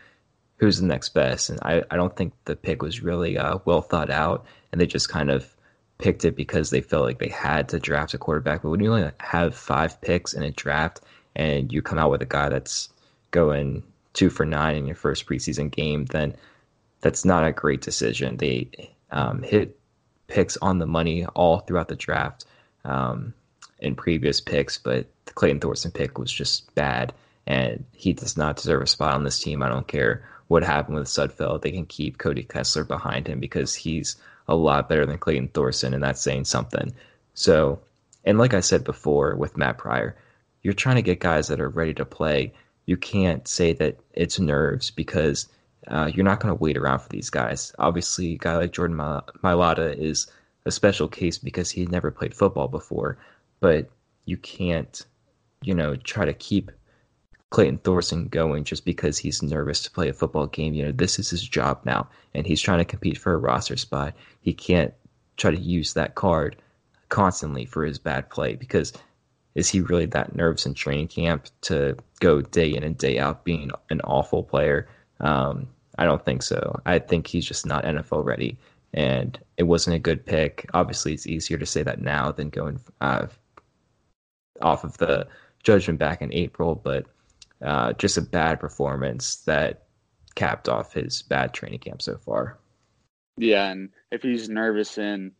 who's the next best? And I, I don't think the pick was really uh, well thought out, and they just kind of picked it because they felt like they had to draft a quarterback. But when you only have five picks in a draft and you come out with a guy that's going two for nine in your first preseason game, then that's not a great decision. They um, hit picks on the money all throughout the draft um, in previous picks, but the Clayton Thorson pick was just bad, and he does not deserve a spot on this team. I don't care what happened with Sudfeld. They can keep Cody Kessler behind him because he's a lot better than Clayton Thorson, and that's saying something. So and like I said before with Matt Pryor, you're trying to get guys that are ready to play. You can't say that it's nerves because uh, you're not going to wait around for these guys. Obviously, a guy like Jordan Mailata is a special case because he never played football before, but you can't, you know, try to keep Clayton Thorson going just because he's nervous to play a football game. You know, this is his job now, and he's trying to compete for a roster spot. He can't try to use that card constantly for his bad play because is he really that nervous in training camp to go day in and day out being an awful player? Um, I don't think so. I think he's just not NFL ready, and it wasn't a good pick. Obviously, it's easier to say that now than going uh, off of the judgment back in April, but uh, just a bad performance that capped off his bad training camp so far. Yeah, and if he's nervous in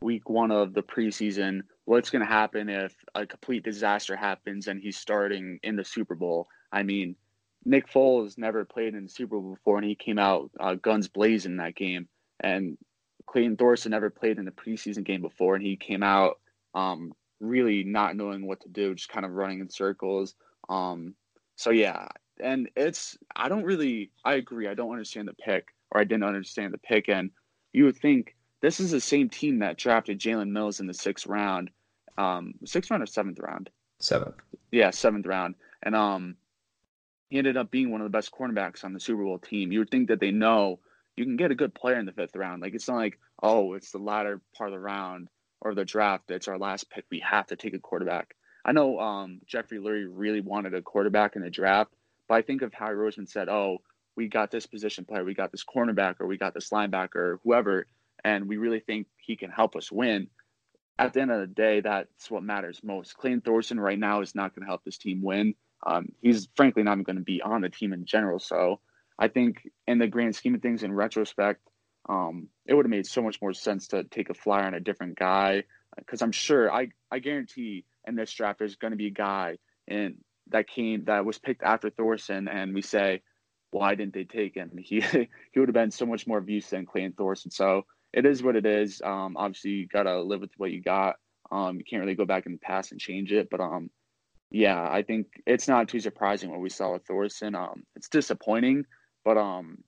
week one of the preseason, what's going to happen if a complete disaster happens and he's starting in the Super Bowl? I mean, Nick Foles never played in the Super Bowl before, and he came out uh, guns blazing that game. And Clayton Thorson never played in the preseason game before, and he came out um, really not knowing what to do, just kind of running in circles. Um, so yeah, and it's I don't really I agree. I don't understand the pick, or I didn't understand the pick, and you would think this is the same team that drafted Jalen Mills in the sixth round, um, sixth round or seventh round. Seventh. Yeah, seventh round, and um, he ended up being one of the best cornerbacks on the Super Bowl team. You would think that they know you can get a good player in the fifth round. Like it's not like, oh, it's the latter part of the round or the draft. It's our last pick. We have to take a quarterback. I know um, Jeffrey Lurie really wanted a quarterback in the draft, but I think of Howie Roseman said, oh, we got this position player, we got this cornerback, or we got this linebacker, or whoever, and we really think he can help us win. At the end of the day, that's what matters most. Clayton Thorson right now is not going to help this team win. Um, he's frankly not going to be on the team in general. So I think, in the grand scheme of things, in retrospect, um, it would have made so much more sense to take a flyer on a different guy. Because I'm sure, I, I guarantee in this draft there's going to be a guy in that came that was picked after Thorson, and we say, why didn't they take him? He he would have been so much more of use than Clayton Thorson. So it is what it is. Um, obviously, you got to live with what you got. Um, you can't really go back in the past and change it, but um, yeah, I think it's not too surprising what we saw with Thorson. Um, it's disappointing, but um,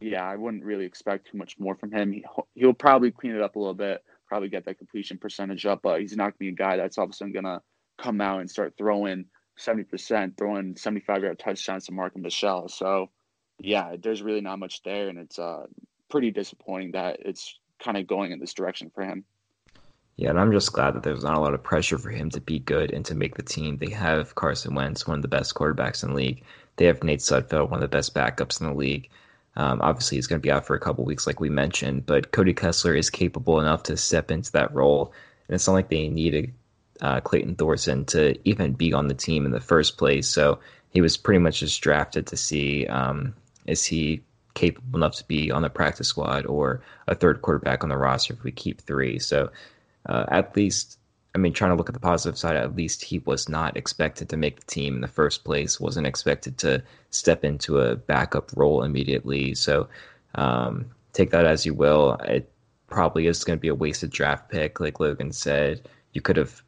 yeah, I wouldn't really expect too much more from him. He, he'll probably clean it up a little bit, probably get that completion percentage up, but he's not going to be a guy that's all of a sudden going to come out and start throwing 70%, throwing 75 yard touchdowns to Marken Michel. So, yeah, there's really not much there, and it's uh, pretty disappointing that it's kind of going in this direction for him. Yeah, and I'm just glad that there's not a lot of pressure for him to be good and to make the team. They have Carson Wentz, one of the best quarterbacks in the league. They have Nate Sudfeld, one of the best backups in the league. Um, obviously, he's going to be out for a couple weeks, like we mentioned, but Cody Kessler is capable enough to step into that role. And it's not like they needed uh, Clayton Thorson to even be on the team in the first place. So he was pretty much just drafted to see um, is he capable enough to be on the practice squad or a third quarterback on the roster if we keep three. So uh, at least, I mean, trying to look at the positive side, at least he was not expected to make the team in the first place, wasn't expected to step into a backup role immediately. So um, take that as you will. It probably is going to be a wasted draft pick, like Logan said. You could have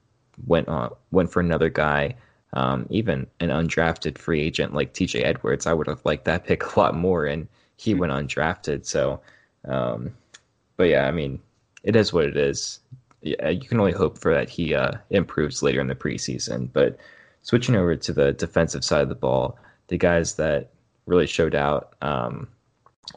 went on, went for another guy, um, even an undrafted free agent like T.J. Edwards. I would have liked that pick a lot more, and he went undrafted. So, um, but yeah, I mean, it is what it is yeah, you can only hope for that he uh, improves later in the preseason. But switching over to the defensive side of the ball, the guys that really showed out, um,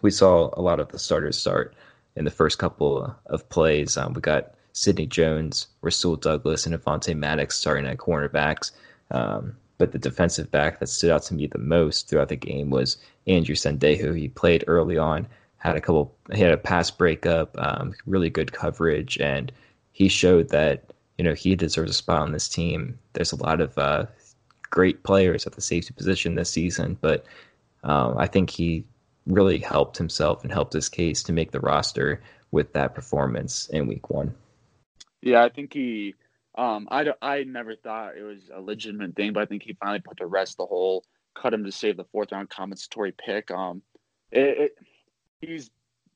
we saw a lot of the starters start in the first couple of plays. Um, we got Sidney Jones, Rasul Douglas, and Avonte Maddox starting at cornerbacks. Um, but the defensive back that stood out to me the most throughout the game was Andrew Sendejo. He played early on, had a couple, he had a pass breakup, um, really good coverage, and he showed that you know he deserves a spot on this team. There's a lot of uh, great players at the safety position this season, but um, I think he really helped himself and helped his case to make the roster with that performance in Week One. Yeah, I think he. Um, I I never thought it was a legitimate thing, but I think he finally put to rest the whole cut him to save the fourth round compensatory pick. Um, it, it he's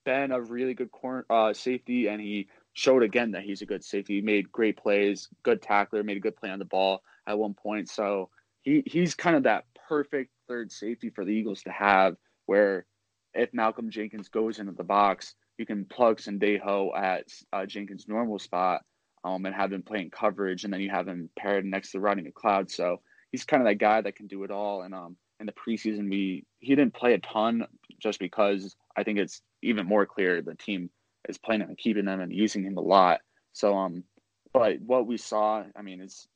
been a really good corner uh, safety, and he showed again that he's a good safety. He made great plays, good tackler, made a good play on the ball at one point. So he he's kind of that perfect third safety for the Eagles to have, where if Malcolm Jenkins goes into the box, you can plug Sendejo at uh, Jenkins' normal spot um, and have him playing coverage, and then you have him paired next to Rodney McLeod. So he's kind of that guy that can do it all. And um, in the preseason, we he didn't play a ton just because I think it's even more clear the team is planning on keeping him and using him a lot. So um, but what we saw, I mean, it's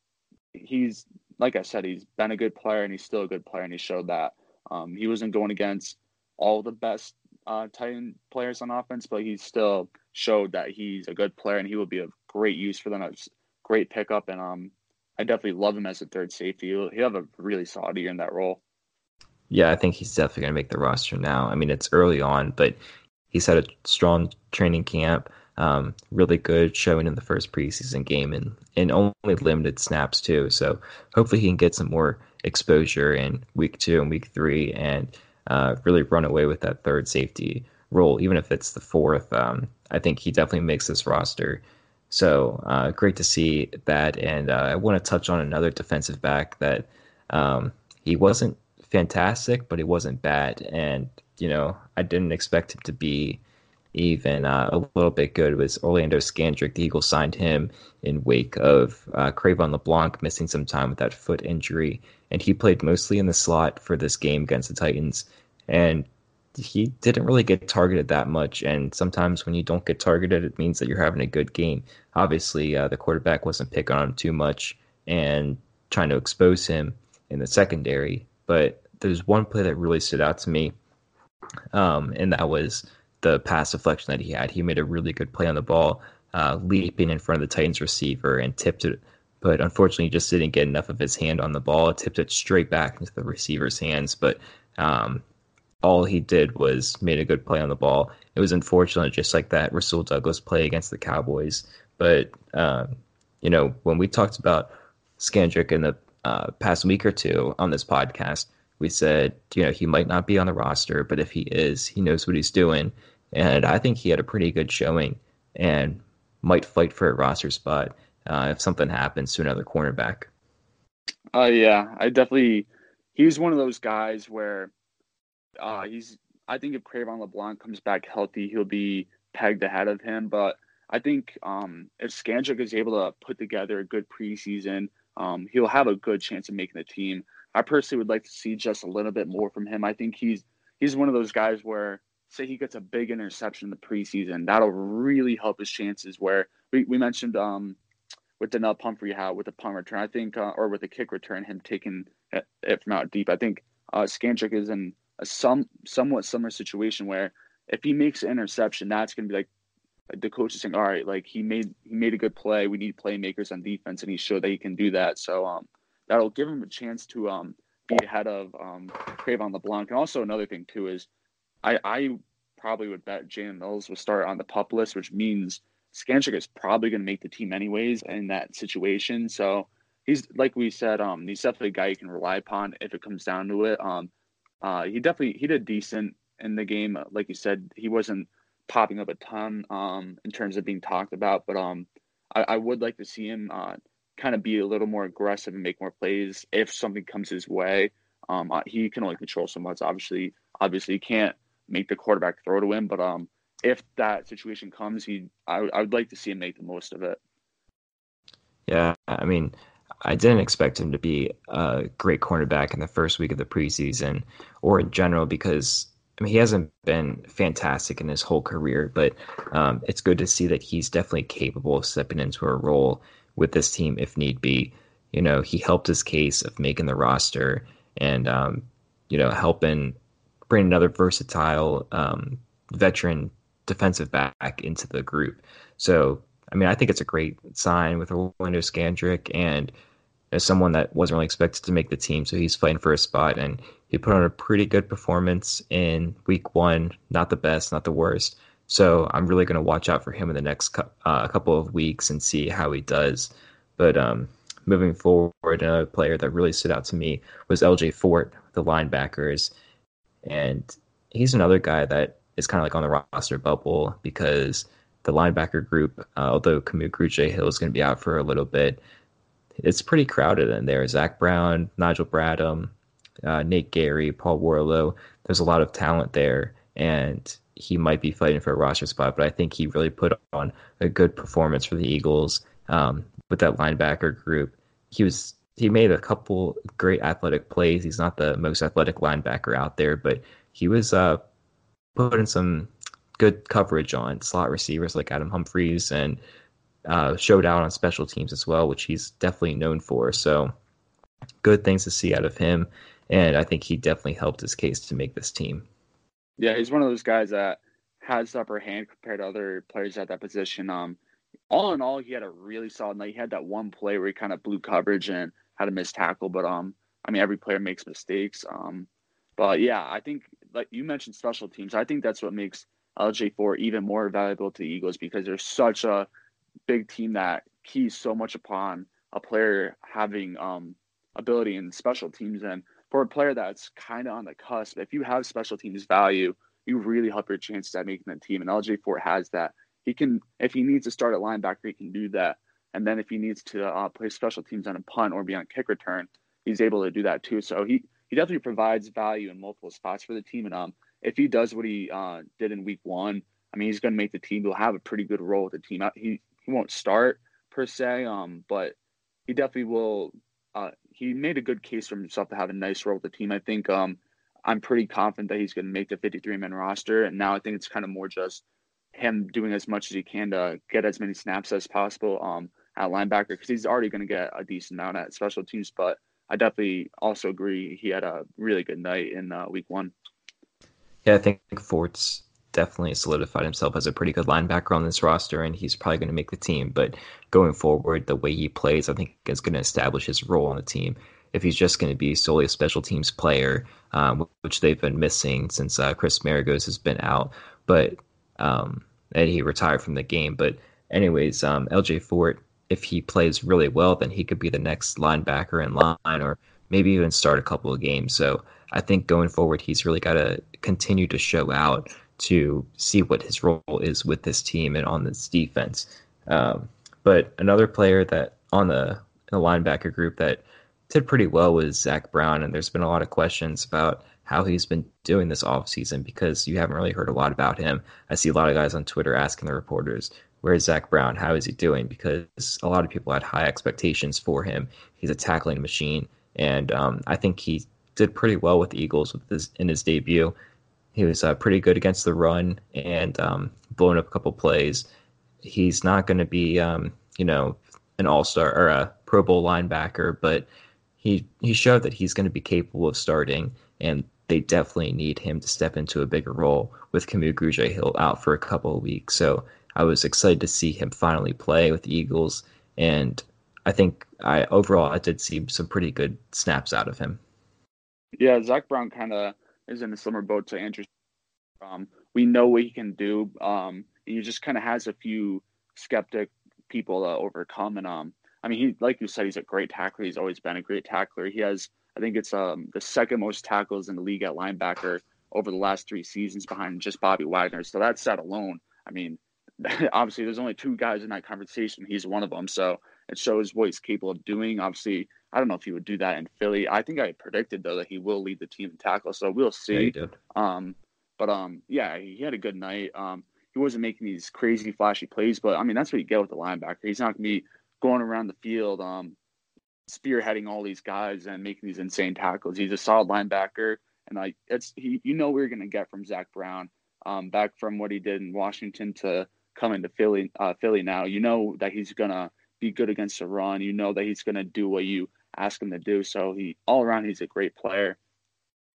he's like I said, he's been a good player and he's still a good player, and he showed that. Um, he wasn't going against all the best uh, Titan players on offense, but he still showed that he's a good player and he will be a great use for them. It's great pickup, and um, I definitely love him as a third safety. He'll, he'll have a really solid year in that role. Yeah, I think he's definitely going to make the roster now. I mean, it's early on, but he's had a strong training camp. Um, really good showing in the first preseason game and, and only limited snaps too. So hopefully he can get some more exposure in week two and week three and uh, really run away with that third safety role, even if it's the fourth. Um, I think he definitely makes this roster. So uh, great to see that. And uh, I want to touch on another defensive back that um, he wasn't fantastic, but he wasn't bad. And, you know, I didn't expect him to be even uh, a little bit good was Orlando Scandrick. The Eagles signed him in wake of uh, Cre'Von LeBlanc missing some time with that foot injury, and he played mostly in the slot for this game against the Titans. And he didn't really get targeted that much. And sometimes when you don't get targeted, it means that you're having a good game. Obviously, uh, the quarterback wasn't picking on him too much and trying to expose him in the secondary. But there's one play that really stood out to me, um, and that was the pass deflection that he had. He made a really good play on the ball, uh, leaping in front of the Titans receiver and tipped it. But unfortunately, he just didn't get enough of his hand on the ball. Tipped it straight back into the receiver's hands. But um, all he did was made a good play on the ball. It was unfortunate, just like that Rasul Douglas play against the Cowboys. But um, you know, when we talked about Scandrick in the uh, past week or two on this podcast, we said, you know, he might not be on the roster, but if he is, he knows what he's doing. And I think he had a pretty good showing and might fight for a roster spot uh, if something happens to another cornerback. Uh, yeah, I definitely. He's one of those guys where uh, he's. I think if Cre'Von LeBlanc comes back healthy, he'll be pegged ahead of him. But I think um, if Scandrick is able to put together a good preseason, um, he'll have a good chance of making the team. I personally would like to see just a little bit more from him. I think he's he's one of those guys where say he gets a big interception in the preseason, that'll really help his chances. Where we, we mentioned um, with Donnel Pumphrey how with the punt return, I think, uh, or with the kick return, him taking it from out deep. I think uh, Scandrick is in a some somewhat similar situation where if he makes an interception, that's going to be like the coach is saying, all right, like he made he made a good play. We need playmakers on defense, and he showed that he can do that. So um, that'll give him a chance to um, be ahead of um, Cre'Von LeBlanc. And also another thing too is I, I probably would bet Jalen Mills will start on the pup list, which means Scandrick is probably going to make the team anyways in that situation. So he's like we said, um, he's definitely a guy you can rely upon if it comes down to it. Um, uh, he definitely he did decent in the game. Like you said, he wasn't popping up a ton um, in terms of being talked about, but um, I, I would like to see him uh, kind of be a little more aggressive and make more plays if something comes his way. Um, he can only control so much. Obviously, obviously, he can't make the quarterback throw to him. But um, if that situation comes, he I, I would like to see him make the most of it. Yeah, I mean, I didn't expect him to be a great cornerback in the first week of the preseason or in general because I mean he hasn't been fantastic in his whole career, but um, it's good to see that he's definitely capable of stepping into a role with this team if need be. You know, he helped his case of making the roster and um, you know helping bring another versatile um, veteran defensive back into the group. So, I mean, I think it's a great sign with Orlando Scandrick and as someone that wasn't really expected to make the team. So he's fighting for a spot and he put on a pretty good performance in week one. Not the best, not the worst. So I'm really going to watch out for him in the next uh, couple of weeks and see how he does. But um, moving forward, another player that really stood out to me was LJ Fort, the linebackers. And he's another guy that is kind of like on the roster bubble because the linebacker group, uh, although Kamu Grugier-Hill is going to be out for a little bit, it's pretty crowded in there. Zach Brown, Nigel Bradham, uh, Nate Gerry, Paul Worrilow. There's a lot of talent there, and he might be fighting for a roster spot. But I think he really put on a good performance for the Eagles um, with that linebacker group. He was he made a couple great athletic plays. He's not the most athletic linebacker out there, but he was uh, putting some good coverage on slot receivers like Adam Humphries and uh, showed out on special teams as well, which he's definitely known for. So good things to see out of him. And I think he definitely helped his case to make this team. Yeah, he's one of those guys that has the upper hand compared to other players at that position. Um, all in all, he had a really solid night. He had that one play where he kind of blew coverage and had a missed tackle, but um, I mean, every player makes mistakes. Um, but yeah, I think like you mentioned special teams. I think that's what makes LJ Fort even more valuable to the Eagles because they're such a big team that keys so much upon a player having um, ability in special teams. And for a player that's kind of on the cusp, if you have special teams value, you really help your chances at making the team. And LJ Fort has that. He can, if he needs to start at linebacker, he can do that. And then if he needs to uh, play special teams on a punt or be on kick return, he's able to do that too. So he he definitely provides value in multiple spots for the team. And um, if he does what he uh, did in week one, I mean, he's going to make the team. He'll have a pretty good role with the team. He he won't start per se, um, but he definitely will. Uh, he made a good case for himself to have a nice role with the team. I think um, I'm pretty confident that he's going to make the 53 man roster. And now I think it's kind of more just him doing as much as he can to get as many snaps as possible um, at linebacker because he's already going to get a decent amount at special teams. But I definitely also agree he had a really good night in uh, week one. Yeah, I think Fort's definitely solidified himself as a pretty good linebacker on this roster, and he's probably going to make the team. But going forward, the way he plays, I think is going to establish his role on the team. If he's just going to be solely a special teams player, um, which they've been missing since uh, Chris Maragos has been out, but um, and he retired from the game. But anyways, um, LJ Fort, if he plays really well, then he could be the next linebacker in line, or maybe even start a couple of games. So I think going forward, he's really got to continue to show out to see what his role is with this team and on this defense. Um, but another player that on the, the linebacker group that did pretty well was Zach Brown, and there's been a lot of questions about how he's been doing this offseason because you haven't really heard a lot about him. I see a lot of guys on Twitter asking the reporters, Where's Zach Brown? How is he doing? Because a lot of people had high expectations for him. He's a tackling machine, and um, I think he did pretty well with the Eagles with his, in his debut. He was uh, pretty good against the run and um, blowing up a couple plays. He's not going to be, um, you know, an all star or a Pro Bowl linebacker, but he he showed that he's going to be capable of starting, and they definitely need him to step into a bigger role with Kamu Grugier-Hill out for a couple of weeks. So I was excited to see him finally play with the Eagles, and I think I overall I did see some pretty good snaps out of him. Yeah, Zach Brown kind of is in a similar boat to Andrew. Um, we know what he can do. Um, he just kind of has a few skeptic people to overcome. And um, I mean, he like you said, he's a great tackler. He's always been a great tackler. He has, I think, it's um the second most tackles in the league at linebacker over the last three seasons, behind just Bobby Wagner. So that's that set alone, I mean, obviously there's only two guys in that conversation. He's one of them. So it shows what he's capable of doing. Obviously, I don't know if he would do that in Philly. I think I predicted though that he will lead the team in tackle, so we'll see. Yeah, um, but um, yeah, he had a good night. Um, he wasn't making these crazy flashy plays, but I mean that's what you get with the linebacker. He's not gonna be going around the field, um, spearheading all these guys and making these insane tackles. He's a solid linebacker, and like it's he, you know, we're gonna get from Zach Brown, um, back from what he did in Washington to coming to Philly, uh, Philly now. You know that he's gonna be good against the run. You know that he's gonna do what you ask him to do. So he all around he's a great player.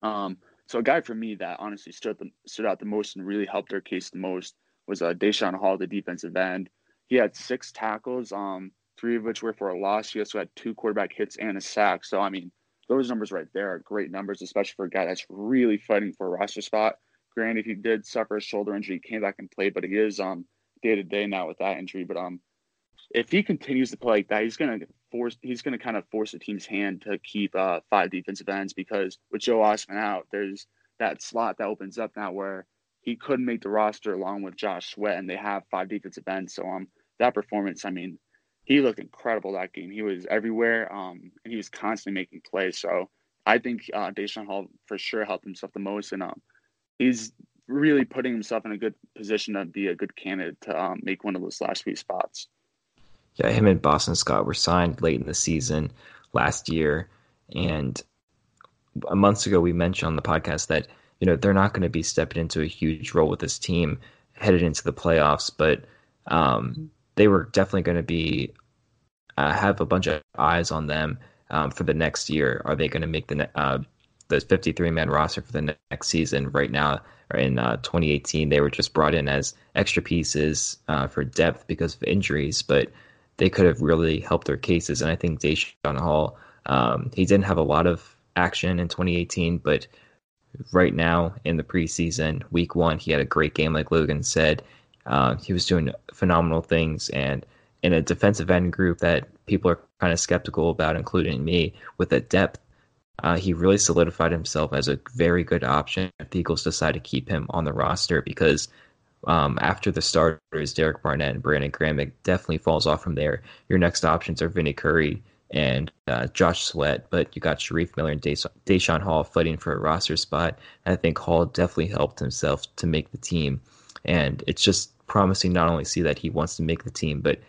Um, so a guy for me that honestly stood the, stood out the most and really helped their case the most was uh, Daeshon Hall, the defensive end. He had six tackles, um, three of which were for a loss. He also had two quarterback hits and a sack. So I mean, those numbers right there are great numbers, especially for a guy that's really fighting for a roster spot. Granted, he did suffer a shoulder injury, he came back and played, but he is um day to day now with that injury. But um, if he continues to play like that, he's gonna force he's gonna kind of force the team's hand to keep uh, five defensive ends because with Joe Ostman out, there's that slot that opens up now where he could make the roster along with Josh Sweat, and they have five defensive ends. So um, that performance, I mean, he looked incredible that game. He was everywhere, um, and he was constantly making plays. So I think uh, Daeshon Hall for sure helped himself the most, and um, he's really putting himself in a good position to be a good candidate to um, make one of those last few spots. Yeah, him and Boston Scott were signed late in the season last year, and a months ago we mentioned on the podcast that you know they're not going to be stepping into a huge role with this team headed into the playoffs, but um, they were definitely going to be uh, have a bunch of eyes on them um, for the next year. Are they going to make the uh, the 53 man roster for the next season? Right now, in uh, 2018, they were just brought in as extra pieces uh, for depth because of injuries, but they could have really helped their cases. And I think Daeshon Hall, um, he didn't have a lot of action in 2018, but right now in the preseason, week one, he had a great game, like Logan said. Uh, he was doing phenomenal things, and in a defensive end group that people are kind of skeptical about, including me, with the depth, uh, he really solidified himself as a very good option if the Eagles decide to keep him on the roster because um, after the starters, Derek Barnett and Brandon Graham, it definitely falls off from there. Your next options are Vinny Curry and uh, Josh Sweat, but you got Shareef Miller and Daeshon Hall fighting for a roster spot. And I think Hall definitely helped himself to make the team. And it's just promising not only see that he wants to make the team, but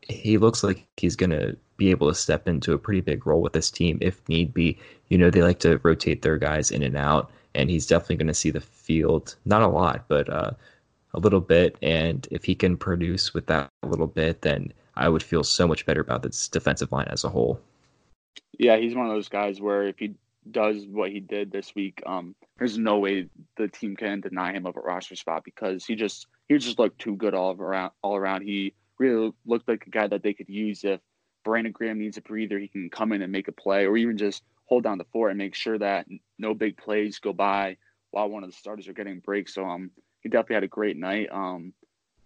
he looks like he's going to be able to step into a pretty big role with this team if need be. You know, they like to rotate their guys in and out, and he's definitely going to see the field, not a lot, but uh, a little bit. And if he can produce with that a little bit, then I would feel so much better about this defensive line as a whole. Yeah, he's one of those guys where if he does what he did this week, um, there's no way the team can deny him of a roster spot because he just he just looked too good all around. All around, he really looked like a guy that they could use if Brandon Graham needs a breather. He can come in and make a play, or even just hold down the fort and make sure that no big plays go by while one of the starters are getting breaks. So um, he definitely had a great night. Um,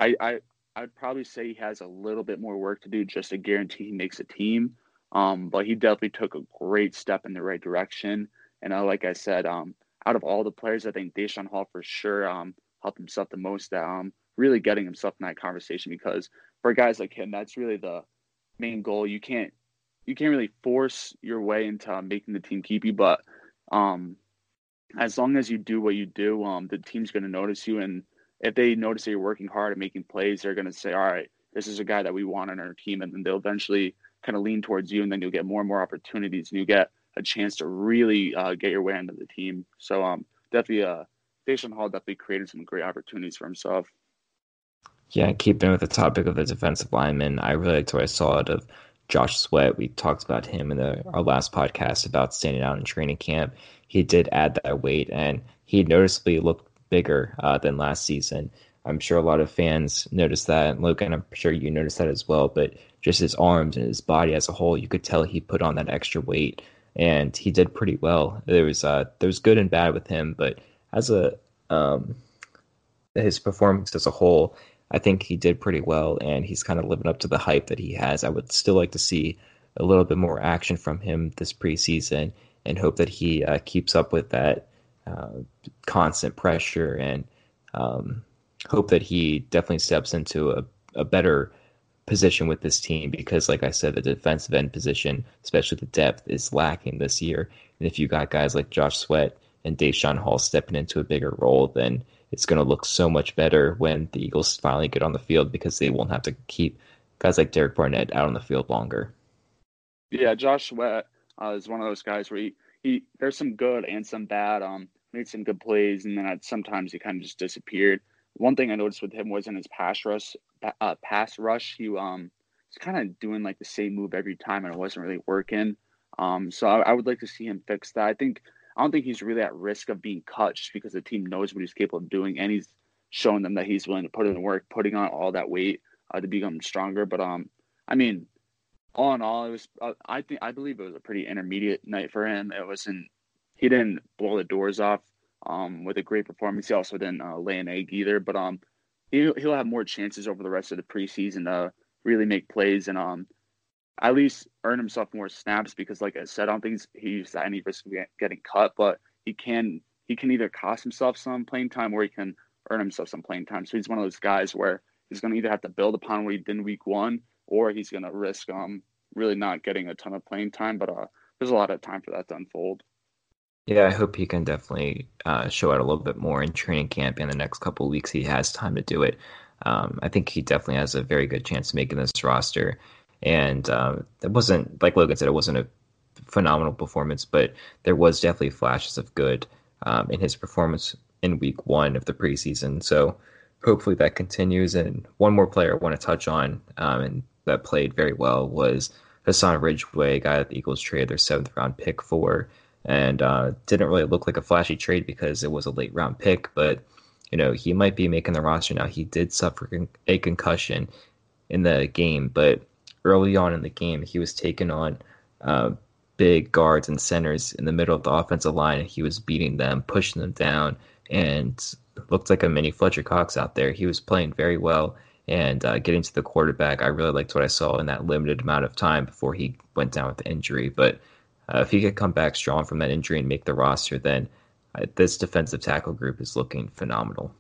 I, I I'd probably say he has a little bit more work to do just to guarantee he makes a team. Um, but he definitely took a great step in the right direction. And uh, like I said, um, out of all the players, I think Daeshon Hall for sure um, helped himself the most um, really getting himself in that conversation because for guys like him, that's really the main goal. You can't you can't really force your way into making the team keep you, but um, as long as you do what you do, um, the team's going to notice you. And if they notice that you're working hard and making plays, they're going to say, all right, this is a guy that we want on our team. And then they'll eventually kind of lean towards you. And then you'll get more and more opportunities and you get a chance to really uh, get your way into the team. So um, definitely, uh, Daeshon Hall definitely created some great opportunities for himself. Yeah, keeping with the topic of the defensive lineman, I really liked what I saw out of Josh Sweat. We talked about him in the, our last podcast about standing out in training camp. He did add that weight, and he noticeably looked bigger uh, than last season. I'm sure a lot of fans noticed that. And Logan, I'm sure you noticed that as well. But just his arms and his body as a whole, you could tell he put on that extra weight, and he did pretty well. There was uh, there was good and bad with him, but as a um, his performance as a whole, I think he did pretty well, and he's kind of living up to the hype that he has. I would still like to see a little bit more action from him this preseason, and hope that he uh, keeps up with that uh, constant pressure, and um, hope that he definitely steps into a, a better position with this team because, like I said, the defensive end position, especially the depth, is lacking this year. And if you got guys like Josh Sweat and Daeshon Hall stepping into a bigger role, then it's going to look so much better when the Eagles finally get on the field because they won't have to keep guys like Derek Barnett out on the field longer. Yeah, Josh Sweat uh, is one of those guys where he, he there's some good and some bad. Um, made some good plays, and then I'd, sometimes he kind of just disappeared. One thing I noticed with him was in his pass rush. Uh, pass rush, he um, was kind of doing like the same move every time, and it wasn't really working. Um, so I, I would like to see him fix that. I think I don't think he's really at risk of being cut just because the team knows what he's capable of doing, and he's showing them that he's willing to put in the work, putting on all that weight uh, to become stronger. But um, I mean, all in all, it was uh, I think I believe it was a pretty intermediate night for him. It wasn't he didn't blow the doors off um with a great performance. He also didn't uh, lay an egg either, but um, he he'll have more chances over the rest of the preseason to really make plays and um at least earn himself more snaps because, like I said, I don't think he's, at any risk of getting cut, but he can he can either cost himself some playing time or he can earn himself some playing time. So he's one of those guys where he's going to either have to build upon what he did in week one, or he's going to risk um really not getting a ton of playing time. But uh, there's a lot of time for that to unfold. Yeah, I hope he can definitely uh, show out a little bit more in training camp in the next couple weeks. He has time to do it. Um, I think he definitely has a very good chance of making this roster. And um, it wasn't, like Logan said, it wasn't a phenomenal performance, but there was definitely flashes of good um, in his performance in week one of the preseason. So hopefully that continues. And one more player I want to touch on um, and that played very well was Hassan Ridgeway, guy that the Eagles traded their seventh round pick for and uh, didn't really look like a flashy trade because it was a late round pick. But you know, he might be making the roster now. He did suffer a concussion in the game, but early on in the game, he was taking on uh, big guards and centers in the middle of the offensive line, and he was beating them, pushing them down, and looked like a mini Fletcher Cox out there. He was playing very well and uh, getting to the quarterback. I really liked what I saw in that limited amount of time before he went down with the injury, but uh, if he could come back strong from that injury and make the roster, then uh, this defensive tackle group is looking phenomenal.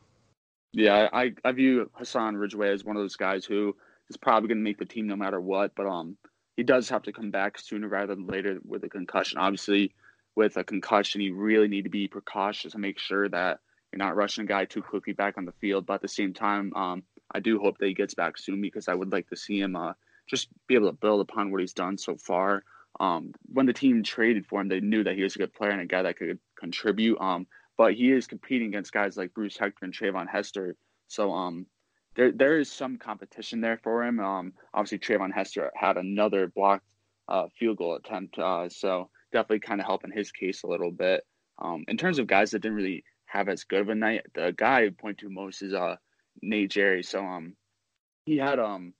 Yeah, I, I view Hassan Ridgeway as one of those guys who is probably going to make the team no matter what, but um, he does have to come back sooner rather than later with a concussion. Obviously, with a concussion, you really need to be precautious and make sure that you're not rushing a guy too quickly back on the field. But at the same time, um, I do hope that he gets back soon because I would like to see him uh, just be able to build upon what he's done so far. Um, when the team traded for him, they knew that he was a good player and a guy that could contribute. Um, but he is competing against guys like Bruce Hector and Treyvon Hester. So um, there there is some competition there for him. Um, obviously, Treyvon Hester had another blocked uh, field goal attempt, uh, so definitely kind of helping his case a little bit. Um, in terms of guys that didn't really have as good of a night, the guy I point to most is uh, Nate Gerry. So um, he had um,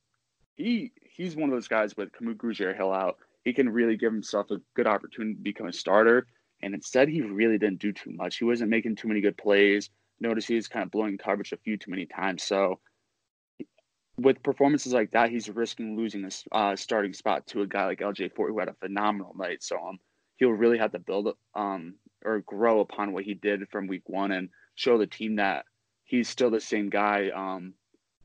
he he's one of those guys with Kamu Grugier Hill out he can really give himself a good opportunity to become a starter. And instead, he really didn't do too much. He wasn't making too many good plays. Notice he was kind of blowing coverage a few too many times. So, with performances like that, he's risking losing a uh, starting spot to a guy like LJ Fort, who had a phenomenal night. So, um, he'll really have to build um or grow upon what he did from week one and show the team that he's still the same guy um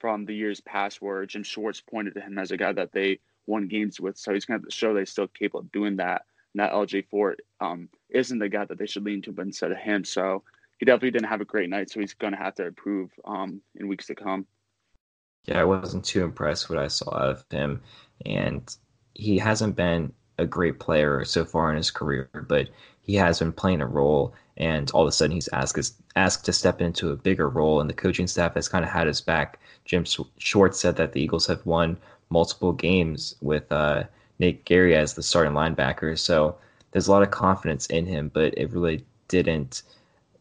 from the years past, where Jim Schwartz pointed to him as a guy that they won games with. So he's going to show they're still capable of doing that. That LJ Fort um, isn't the guy that they should lean to, but instead of him. So he definitely didn't have a great night. So he's going to have to improve um, in weeks to come. Yeah, I wasn't too impressed what I saw of him. And he hasn't been a great player so far in his career, but he has been playing a role. And all of a sudden, he's asked asked to step into a bigger role, and the coaching staff has kind of had his back. Jim Schwartz said that the Eagles have won multiple games with uh, Nate Gerry as the starting linebacker. So there's a lot of confidence in him, but it really didn't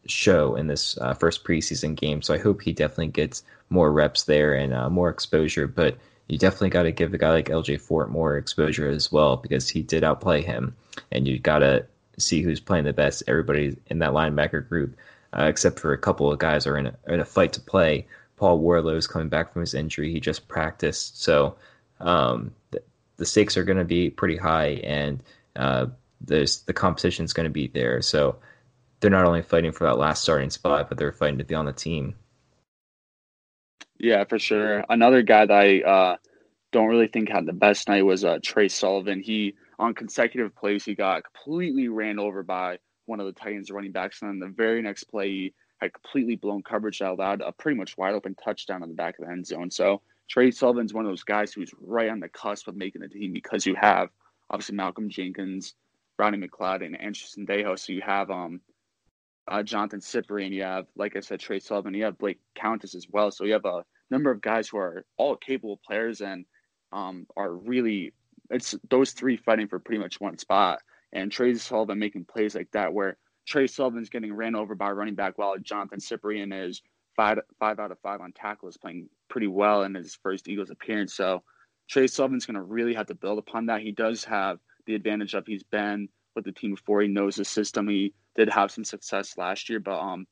show in this uh, first preseason game. So I hope he definitely gets more reps there and uh, more exposure. But you definitely got to give a guy like LJ Fort more exposure as well because he did outplay him. And you got to see who's playing the best. Everybody in that linebacker group, uh, except for a couple of guys, are in a, in a fight to play. Paul Worrilow is coming back from his injury. He just practiced. So um, the, the, stakes are going to be pretty high, and uh, there's the competition is going to be there. So they're not only fighting for that last starting spot, but they're fighting to be on the team. Yeah, for sure. Another guy that I uh, don't really think had the best night was uh, Tre Sullivan. He on consecutive plays he got completely ran over by one of the Titans running backs, and then the very next play he had completely blown coverage that allowed a pretty much wide open touchdown on the back of the end zone. So Tre Sullivan's one of those guys who's right on the cusp of making the team because you have obviously Malcolm Jenkins, Rodney McLeod, and Andrew Sendejo. So you have um uh, Jonathan Cyprien, you have, like I said, Tre Sullivan, you have Blake Countess as well. So you have a number of guys who are all capable players and um, are really it's those three fighting for pretty much one spot. And Tre Sullivan making plays like that where Tre Sullivan's getting ran over by running back while Jonathan Cyprien is five five out of five on tackles, playing pretty well in his first Eagles appearance. So Tre Sullivan's going to really have to build upon that. He does have the advantage of he's been with the team before. He knows the system. He did have some success last year, but um,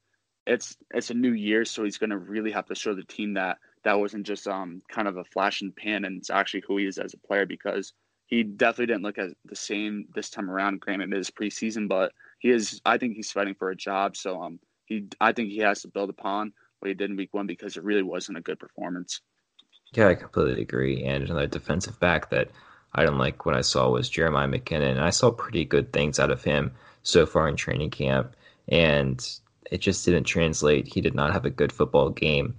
it's it's a new year, so he's going to really have to show the team that that wasn't just um kind of a flash the pan, and it's actually who he is as a player because he definitely didn't look as the same this time around. Granted, it is preseason, but he is. I think he's fighting for a job, so um, he I think he has to build upon what he did in week one because it really wasn't a good performance. Yeah, I completely agree. And another defensive back that I didn't like what I saw was Jeremiah McKinnon. And I saw pretty good things out of him so far in training camp. And it just didn't translate. He did not have a good football game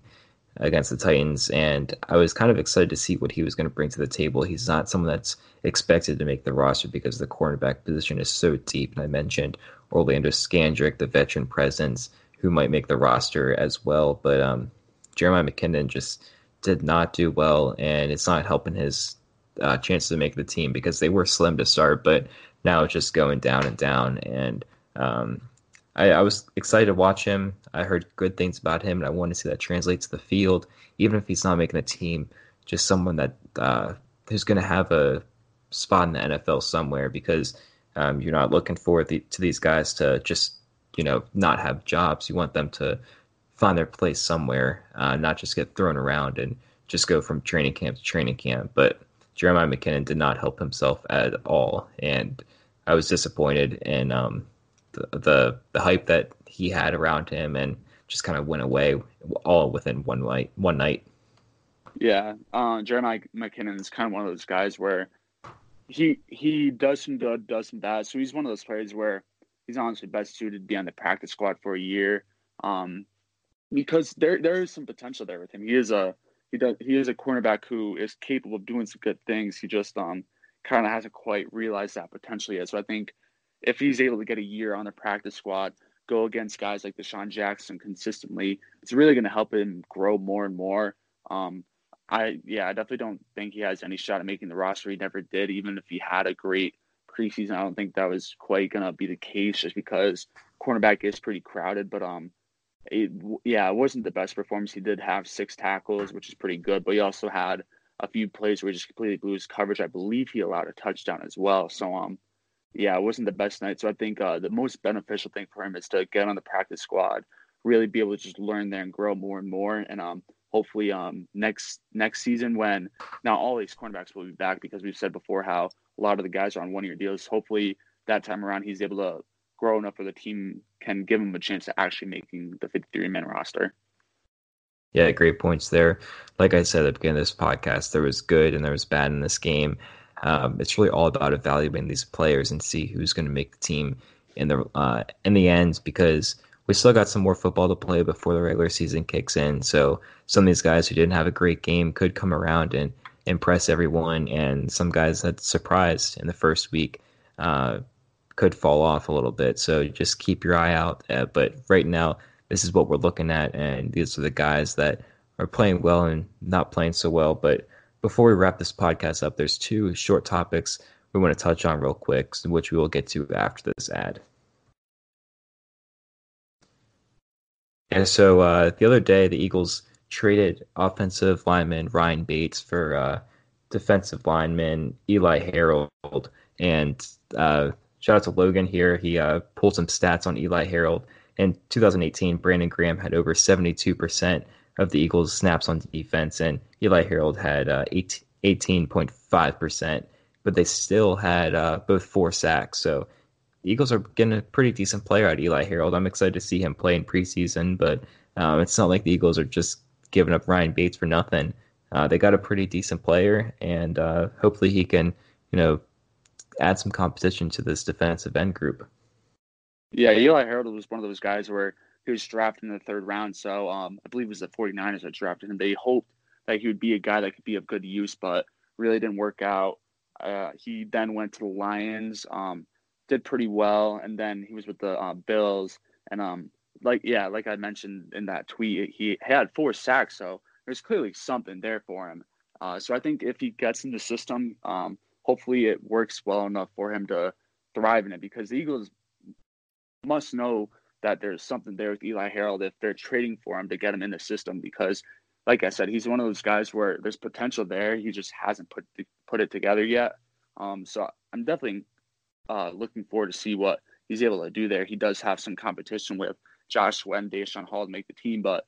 against the Titans, and I was kind of excited to see what he was going to bring to the table. He's not someone that's expected to make the roster because the cornerback position is so deep. And I mentioned Orlando Scandrick, the veteran presence, who might make the roster as well. But um, Jeremiah McKinnon just did not do well, and it's not helping his uh, chances to make the team because they were slim to start, but now it's just going down and down. And um, I, I, was excited to watch him. I heard good things about him, and I want to see that translate to the field, even if he's not making a team. Just someone that uh, who's going to have a spot in the NFL somewhere because um, you're not looking forward the, to these guys to just you know not have jobs. You want them to find their place somewhere, uh, not just get thrown around and just go from training camp to training camp. But Jeremiah McKinnon did not help himself at all, and I was disappointed in um, the, the the hype that he had around him, and just kind of went away all within one night. One night. Yeah, uh, Jeremiah McKinnon is kind of one of those guys where he he does some good, does some bad. So he's one of those players where he's honestly best suited to be on the practice squad for a year, um, because there there is some potential there with him. He is a he does he is a cornerback who is capable of doing some good things. He just um kind of hasn't quite realized that potential yet. So I think if he's able to get a year on the practice squad, go against guys like DeSean Jackson consistently, it's really going to help him grow more and more. Um, I yeah, I definitely don't think he has any shot at making the roster. He never did, even if he had a great preseason. I don't think that was quite going to be the case, just because cornerback is pretty crowded. But um, it, yeah, it wasn't the best performance. He did have six tackles, which is pretty good, but he also had a few plays where he just completely blew his coverage. I believe he allowed a touchdown as well. So um, yeah, it wasn't the best night. So I think uh, the most beneficial thing for him is to get on the practice squad, really be able to just learn there and grow more and more. And um, hopefully um, next next season when now all these cornerbacks will be back because we've said before how a lot of the guys are on one year deals. Hopefully that time around he's able to grow enough where the team can give him a chance to actually making the 53 man roster. Yeah, great points there. Like I said at the beginning of this podcast, there was good and there was bad in this game. Um, it's really all about evaluating these players and see who's going to make the team in the uh, in the end because we still got some more football to play before the regular season kicks in. So some of these guys who didn't have a great game could come around and impress everyone, and some guys that surprised in the first week uh, could fall off a little bit. So just keep your eye out. Uh, but right now, this is what we're looking at, and these are the guys that are playing well and not playing so well, but before we wrap this podcast up, there's two short topics we want to touch on real quick, which we will get to after this ad. And so uh, the other day, the Eagles traded offensive lineman Ryan Bates for uh, defensive lineman Eli Harold. And uh, shout out to Logan here. He uh, pulled some stats on Eli Harold. In 2018, Brandon Graham had over 72% of the Eagles' snaps on defense, and Eli Harold had uh, 18.5%, but they still had uh, both four sacks. So the Eagles are getting a pretty decent player out of Eli Harold. I'm excited to see him play in preseason, but um, it's not like the Eagles are just giving up Ryan Bates for nothing. Uh, they got a pretty decent player, and uh, hopefully he can, you know, add some competition to this defensive end group. Yeah, Eli Harold was one of those guys where he was drafted in the third round. So um, I believe it was the 49ers that drafted him. They hoped that he would be a guy that could be of good use, but really didn't work out. Uh, he then went to the Lions, um, did pretty well, and then he was with the uh, Bills. And um, like yeah, like I mentioned in that tweet, he had four sacks, so there's clearly something there for him. Uh, so I think if he gets in the system, um, hopefully it works well enough for him to thrive in it because the Eagles must know that there's something there with Eli Harold if they're trading for him to get him in the system because like I said, he's one of those guys where there's potential there. He just hasn't put put it together yet. Um, so I'm definitely uh, looking forward to see what he's able to do there. He does have some competition with Joshua and Daeshon Hall to make the team, but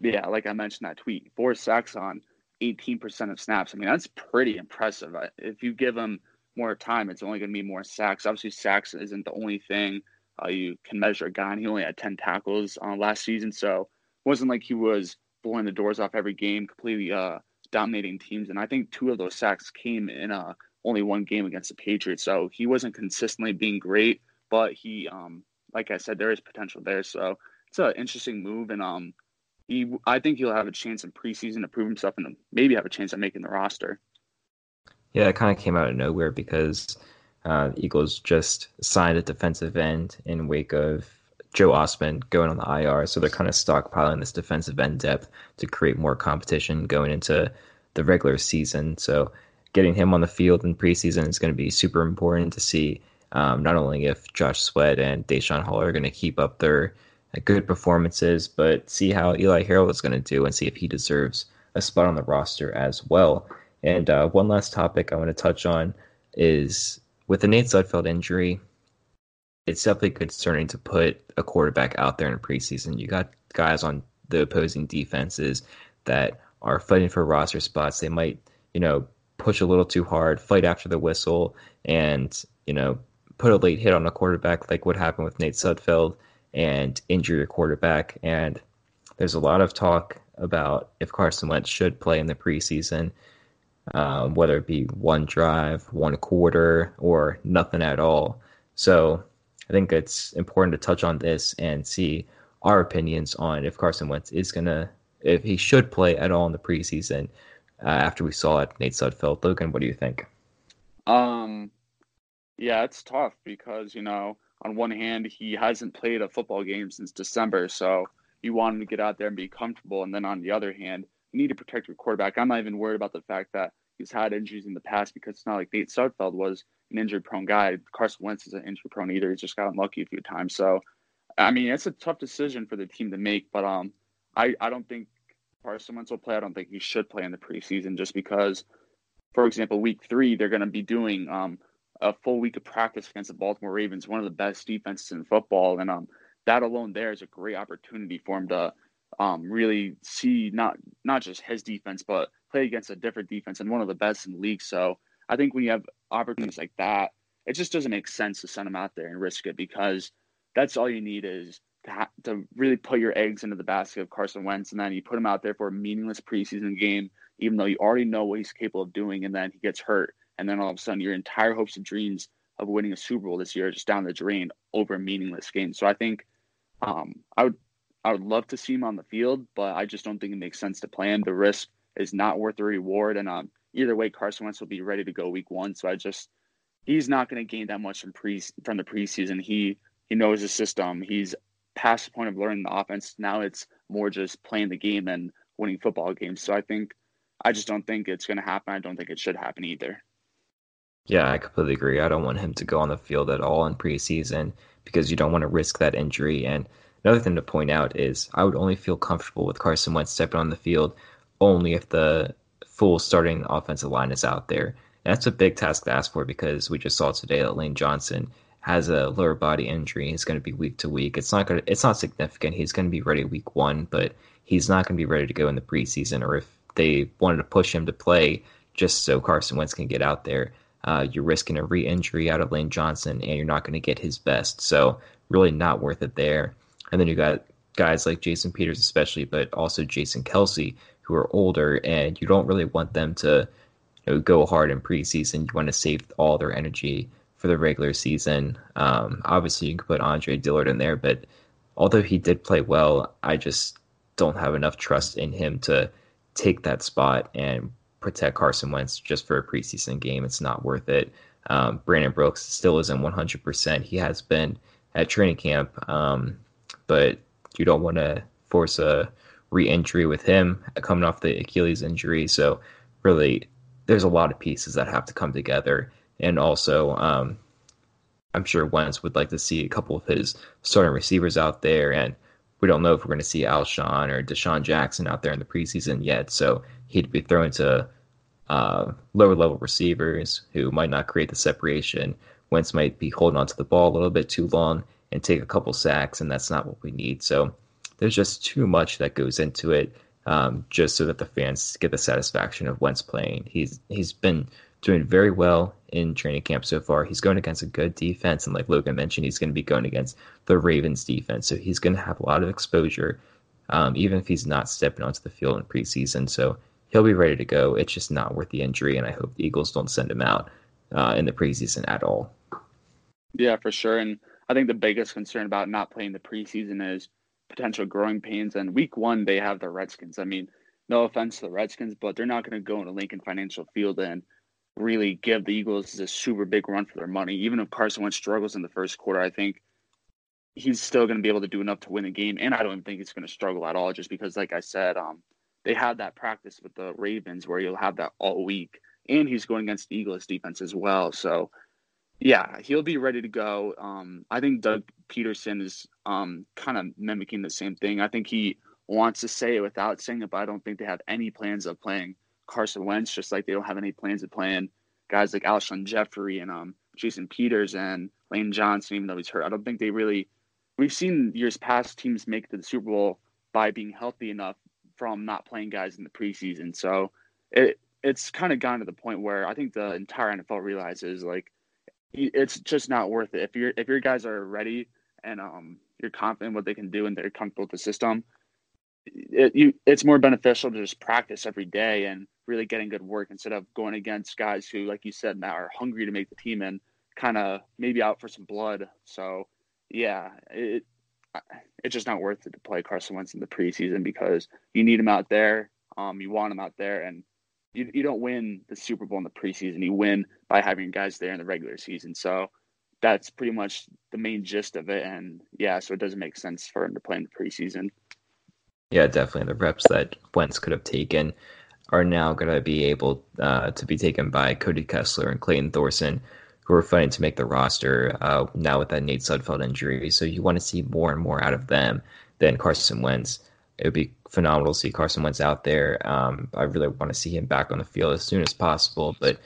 yeah, like I mentioned that tweet, four sacks on 18% of snaps. I mean, that's pretty impressive. If you give him more time, it's only going to be more sacks. Obviously, sacks isn't the only thing uh, you can measure a guy. And he only had 10 tackles uh, last season, so it wasn't like he was blowing the doors off every game, completely uh, dominating teams. And I think two of those sacks came in uh, only one game against the Patriots. So he wasn't consistently being great, but he, um, like I said, there is potential there. So it's an interesting move, and um, he, I think he'll have a chance in preseason to prove himself and maybe have a chance at making the roster. Yeah, it kind of came out of nowhere because uh, Eagles just signed a defensive end in wake of Joe Ostman going on the IR, so they're kind of stockpiling this defensive end depth to create more competition going into the regular season. So getting him on the field in preseason is going to be super important to see um, not only if Josh Sweat and Daeshon Hall are going to keep up their good performances, but see how Eli Harold is going to do and see if he deserves a spot on the roster as well. And uh, one last topic I want to touch on is with the Nate Sudfeld injury, it's definitely concerning to put a quarterback out there in preseason. You got guys on the opposing defenses that are fighting for roster spots. They might, you know, push a little too hard, fight after the whistle, and, you know, put a late hit on a quarterback like what happened with Nate Sudfeld and injure your quarterback. And there's a lot of talk about if Carson Wentz should play in the preseason, um, whether it be one drive, one quarter, or nothing at all. So I think it's important to touch on this and see our opinions on if Carson Wentz is gonna, if he should play at all in the preseason. Uh, after we saw it, Nate Sudfeld, Logan, what do you think? Um, yeah, it's tough because you know, on one hand, he hasn't played a football game since December, so you want him to get out there and be comfortable, and then on the other hand, you need to protect your quarterback. I'm not even worried about the fact that he's had injuries in the past because it's not like Nate Sudfeld was an injury prone guy. Carson Wentz is an injury prone either. He's just gotten lucky a few times. So, I mean, it's a tough decision for the team to make. But um, I I don't think Carson Wentz will play. I don't think he should play in the preseason just because, for example, week three they're going to be doing um a full week of practice against the Baltimore Ravens, one of the best defenses in football, and um that alone there is a great opportunity for him to um really see not not just his defense but play against a different defense and one of the best in the league. So I think when you have opportunities like that, it just doesn't make sense to send him out there and risk it because that's all you need is to, ha- to really put your eggs into the basket of Carson Wentz, and then you put him out there for a meaningless preseason game, even though you already know what he's capable of doing, and then he gets hurt, and then all of a sudden your entire hopes and dreams of winning a Super Bowl this year are just down the drain over a meaningless game. So I think um, I would I would love to see him on the field, but I just don't think it makes sense to play him. The risk is not worth the reward, and um, either way, Carson Wentz will be ready to go week one. So I just he's not going to gain that much from pre from the preseason. He he knows the system. He's past the point of learning the offense. Now it's more just playing the game and winning football games. So I think I just don't think it's going to happen. I don't think it should happen either. Yeah, I completely agree. I don't want him to go on the field at all in preseason because you don't want to risk that injury. And another thing to point out is I would only feel comfortable with Carson Wentz stepping on the field only if the full starting offensive line is out there. And that's a big task to ask for because we just saw today that Lane Johnson has a lower body injury. He's going to be week to week. It's not going to, it's not significant. He's going to be ready week one, but he's not going to be ready to go in the preseason. Or if they wanted to push him to play just so Carson Wentz can get out there, uh, you're risking a re-injury out of Lane Johnson, and you're not going to get his best. So really not worth it there. And then you got guys like Jason Peters, especially, but also Jason Kelce, who are older, and you don't really want them to you know, go hard in preseason. You want to save all their energy for the regular season. Um, obviously, you can put Andre Dillard in there, but although he did play well, I just don't have enough trust in him to take that spot and protect Carson Wentz just for a preseason game. It's not worth it. Um, Brandon Brooks still isn't 100%. He has been at training camp, um, but you don't want to force a re-injury with him coming off the Achilles injury. So really, there's a lot of pieces that have to come together. And also, um, I'm sure Wentz would like to see a couple of his starting receivers out there. And we don't know if we're going to see Alshon or DeSean Jackson out there in the preseason yet. So he'd be thrown to uh, lower level receivers who might not create the separation. Wentz might be holding onto the ball a little bit too long and take a couple sacks, and that's not what we need. So there's just too much that goes into it, um, just so that the fans get the satisfaction of Wentz playing. He's he's been doing very well in training camp so far. He's going against a good defense, and like Logan mentioned, he's going to be going against the Ravens defense, so he's going to have a lot of exposure um, even if he's not stepping onto the field in preseason. So he'll be ready to go. It's just not worth the injury, and I hope the Eagles don't send him out uh, in the preseason at all. Yeah, for sure. And I think the biggest concern about not playing the preseason is potential growing pains. And week one, they have the Redskins. I mean, no offense to the Redskins, but they're not going to go into Lincoln Financial Field and really give the Eagles a super big run for their money. Even if Carson Wentz struggles in the first quarter, I think he's still going to be able to do enough to win the game. And I don't think he's going to struggle at all, just because, like I said, um, they had that practice with the Ravens where you'll have that all week, and he's going against the Eagles defense as well. So, yeah, he'll be ready to go. Um, I think Doug Pederson is um, kind of mimicking the same thing. I think he wants to say it without saying it, but I don't think they have any plans of playing Carson Wentz, just like they don't have any plans of playing guys like Alshon Jeffery and um, Jason Peters and Lane Johnson, even though he's hurt. I don't think they really. We've seen years past teams make the Super Bowl by being healthy enough from not playing guys in the preseason. So it it's kind of gone to the point where I think the entire NFL realizes like it's just not worth it. If your if your guys are ready and um you're confident what they can do and they're comfortable with the system, it, you, it's more beneficial to just practice every day and really getting good work instead of going against guys who, like you said, now are hungry to make the team and kind of maybe out for some blood. So, yeah, it it's just not worth it to play Carson Wentz in the preseason because you need him out there. Um, you want him out there, and you you don't win the Super Bowl in the preseason. You win by having guys there in the regular season. So that's pretty much the main gist of it. And yeah, so it doesn't make sense for him to play in the preseason. Yeah, definitely. The reps that Wentz could have taken are now going to be able uh, to be taken by Cody Kessler and Clayton Thorson, who are fighting to make the roster uh, now with that Nate Sudfeld injury. So you want to see more and more out of them than Carson Wentz. It would be phenomenal to see Carson Wentz out there. Um, I really want to see him back on the field as soon as possible, but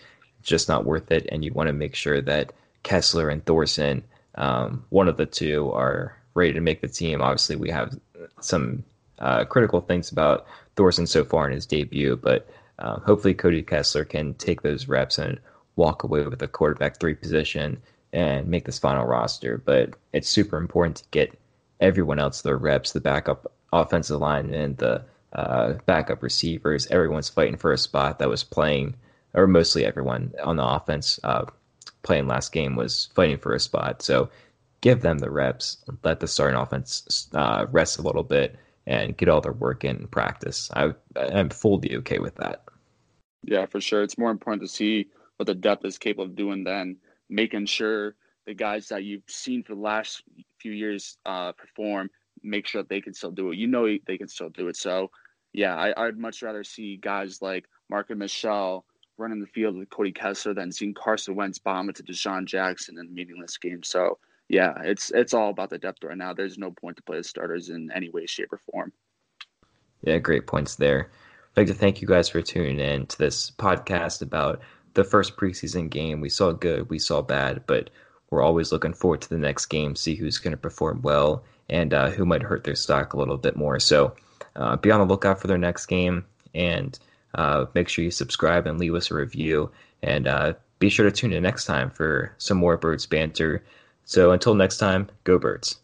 just not worth it. And you want to make sure that Kessler and Thorson, um, one of the two, are ready to make the team. Obviously, we have some uh, critical things about Thorson so far in his debut, but uh, hopefully Cody Kessler can take those reps and walk away with a quarterback three position and make this final roster. But it's super important to get everyone else their reps, the backup offensive line and the uh, backup receivers. Everyone's fighting for a spot that was playing, or mostly everyone on the offense uh, playing last game was fighting for a spot. So give them the reps, let the starting offense uh, rest a little bit and get all their work in practice. I I'm fully okay with that. Yeah, for sure. It's more important to see what the depth is capable of doing than making sure the guys that you've seen for the last few years uh, perform, make sure that they can still do it. You know they can still do it. So, yeah, I, would much rather see guys like Marken Michel running the field with Cody Kessler then seeing Carson Wentz bomb it to DeSean Jackson in a meaningless game. So, yeah, it's it's all about the depth right now. There's no point to play the starters in any way, shape, or form. Yeah, great points there. I'd like to thank you guys for tuning in to this podcast about the first preseason game. We saw good, we saw bad, but we're always looking forward to the next game, see who's going to perform well and uh, who might hurt their stock a little bit more. So uh, be on the lookout for their next game and uh, make sure you subscribe and leave us a review. And uh, be sure to tune in next time for some more Birds banter. So until next time, go birds.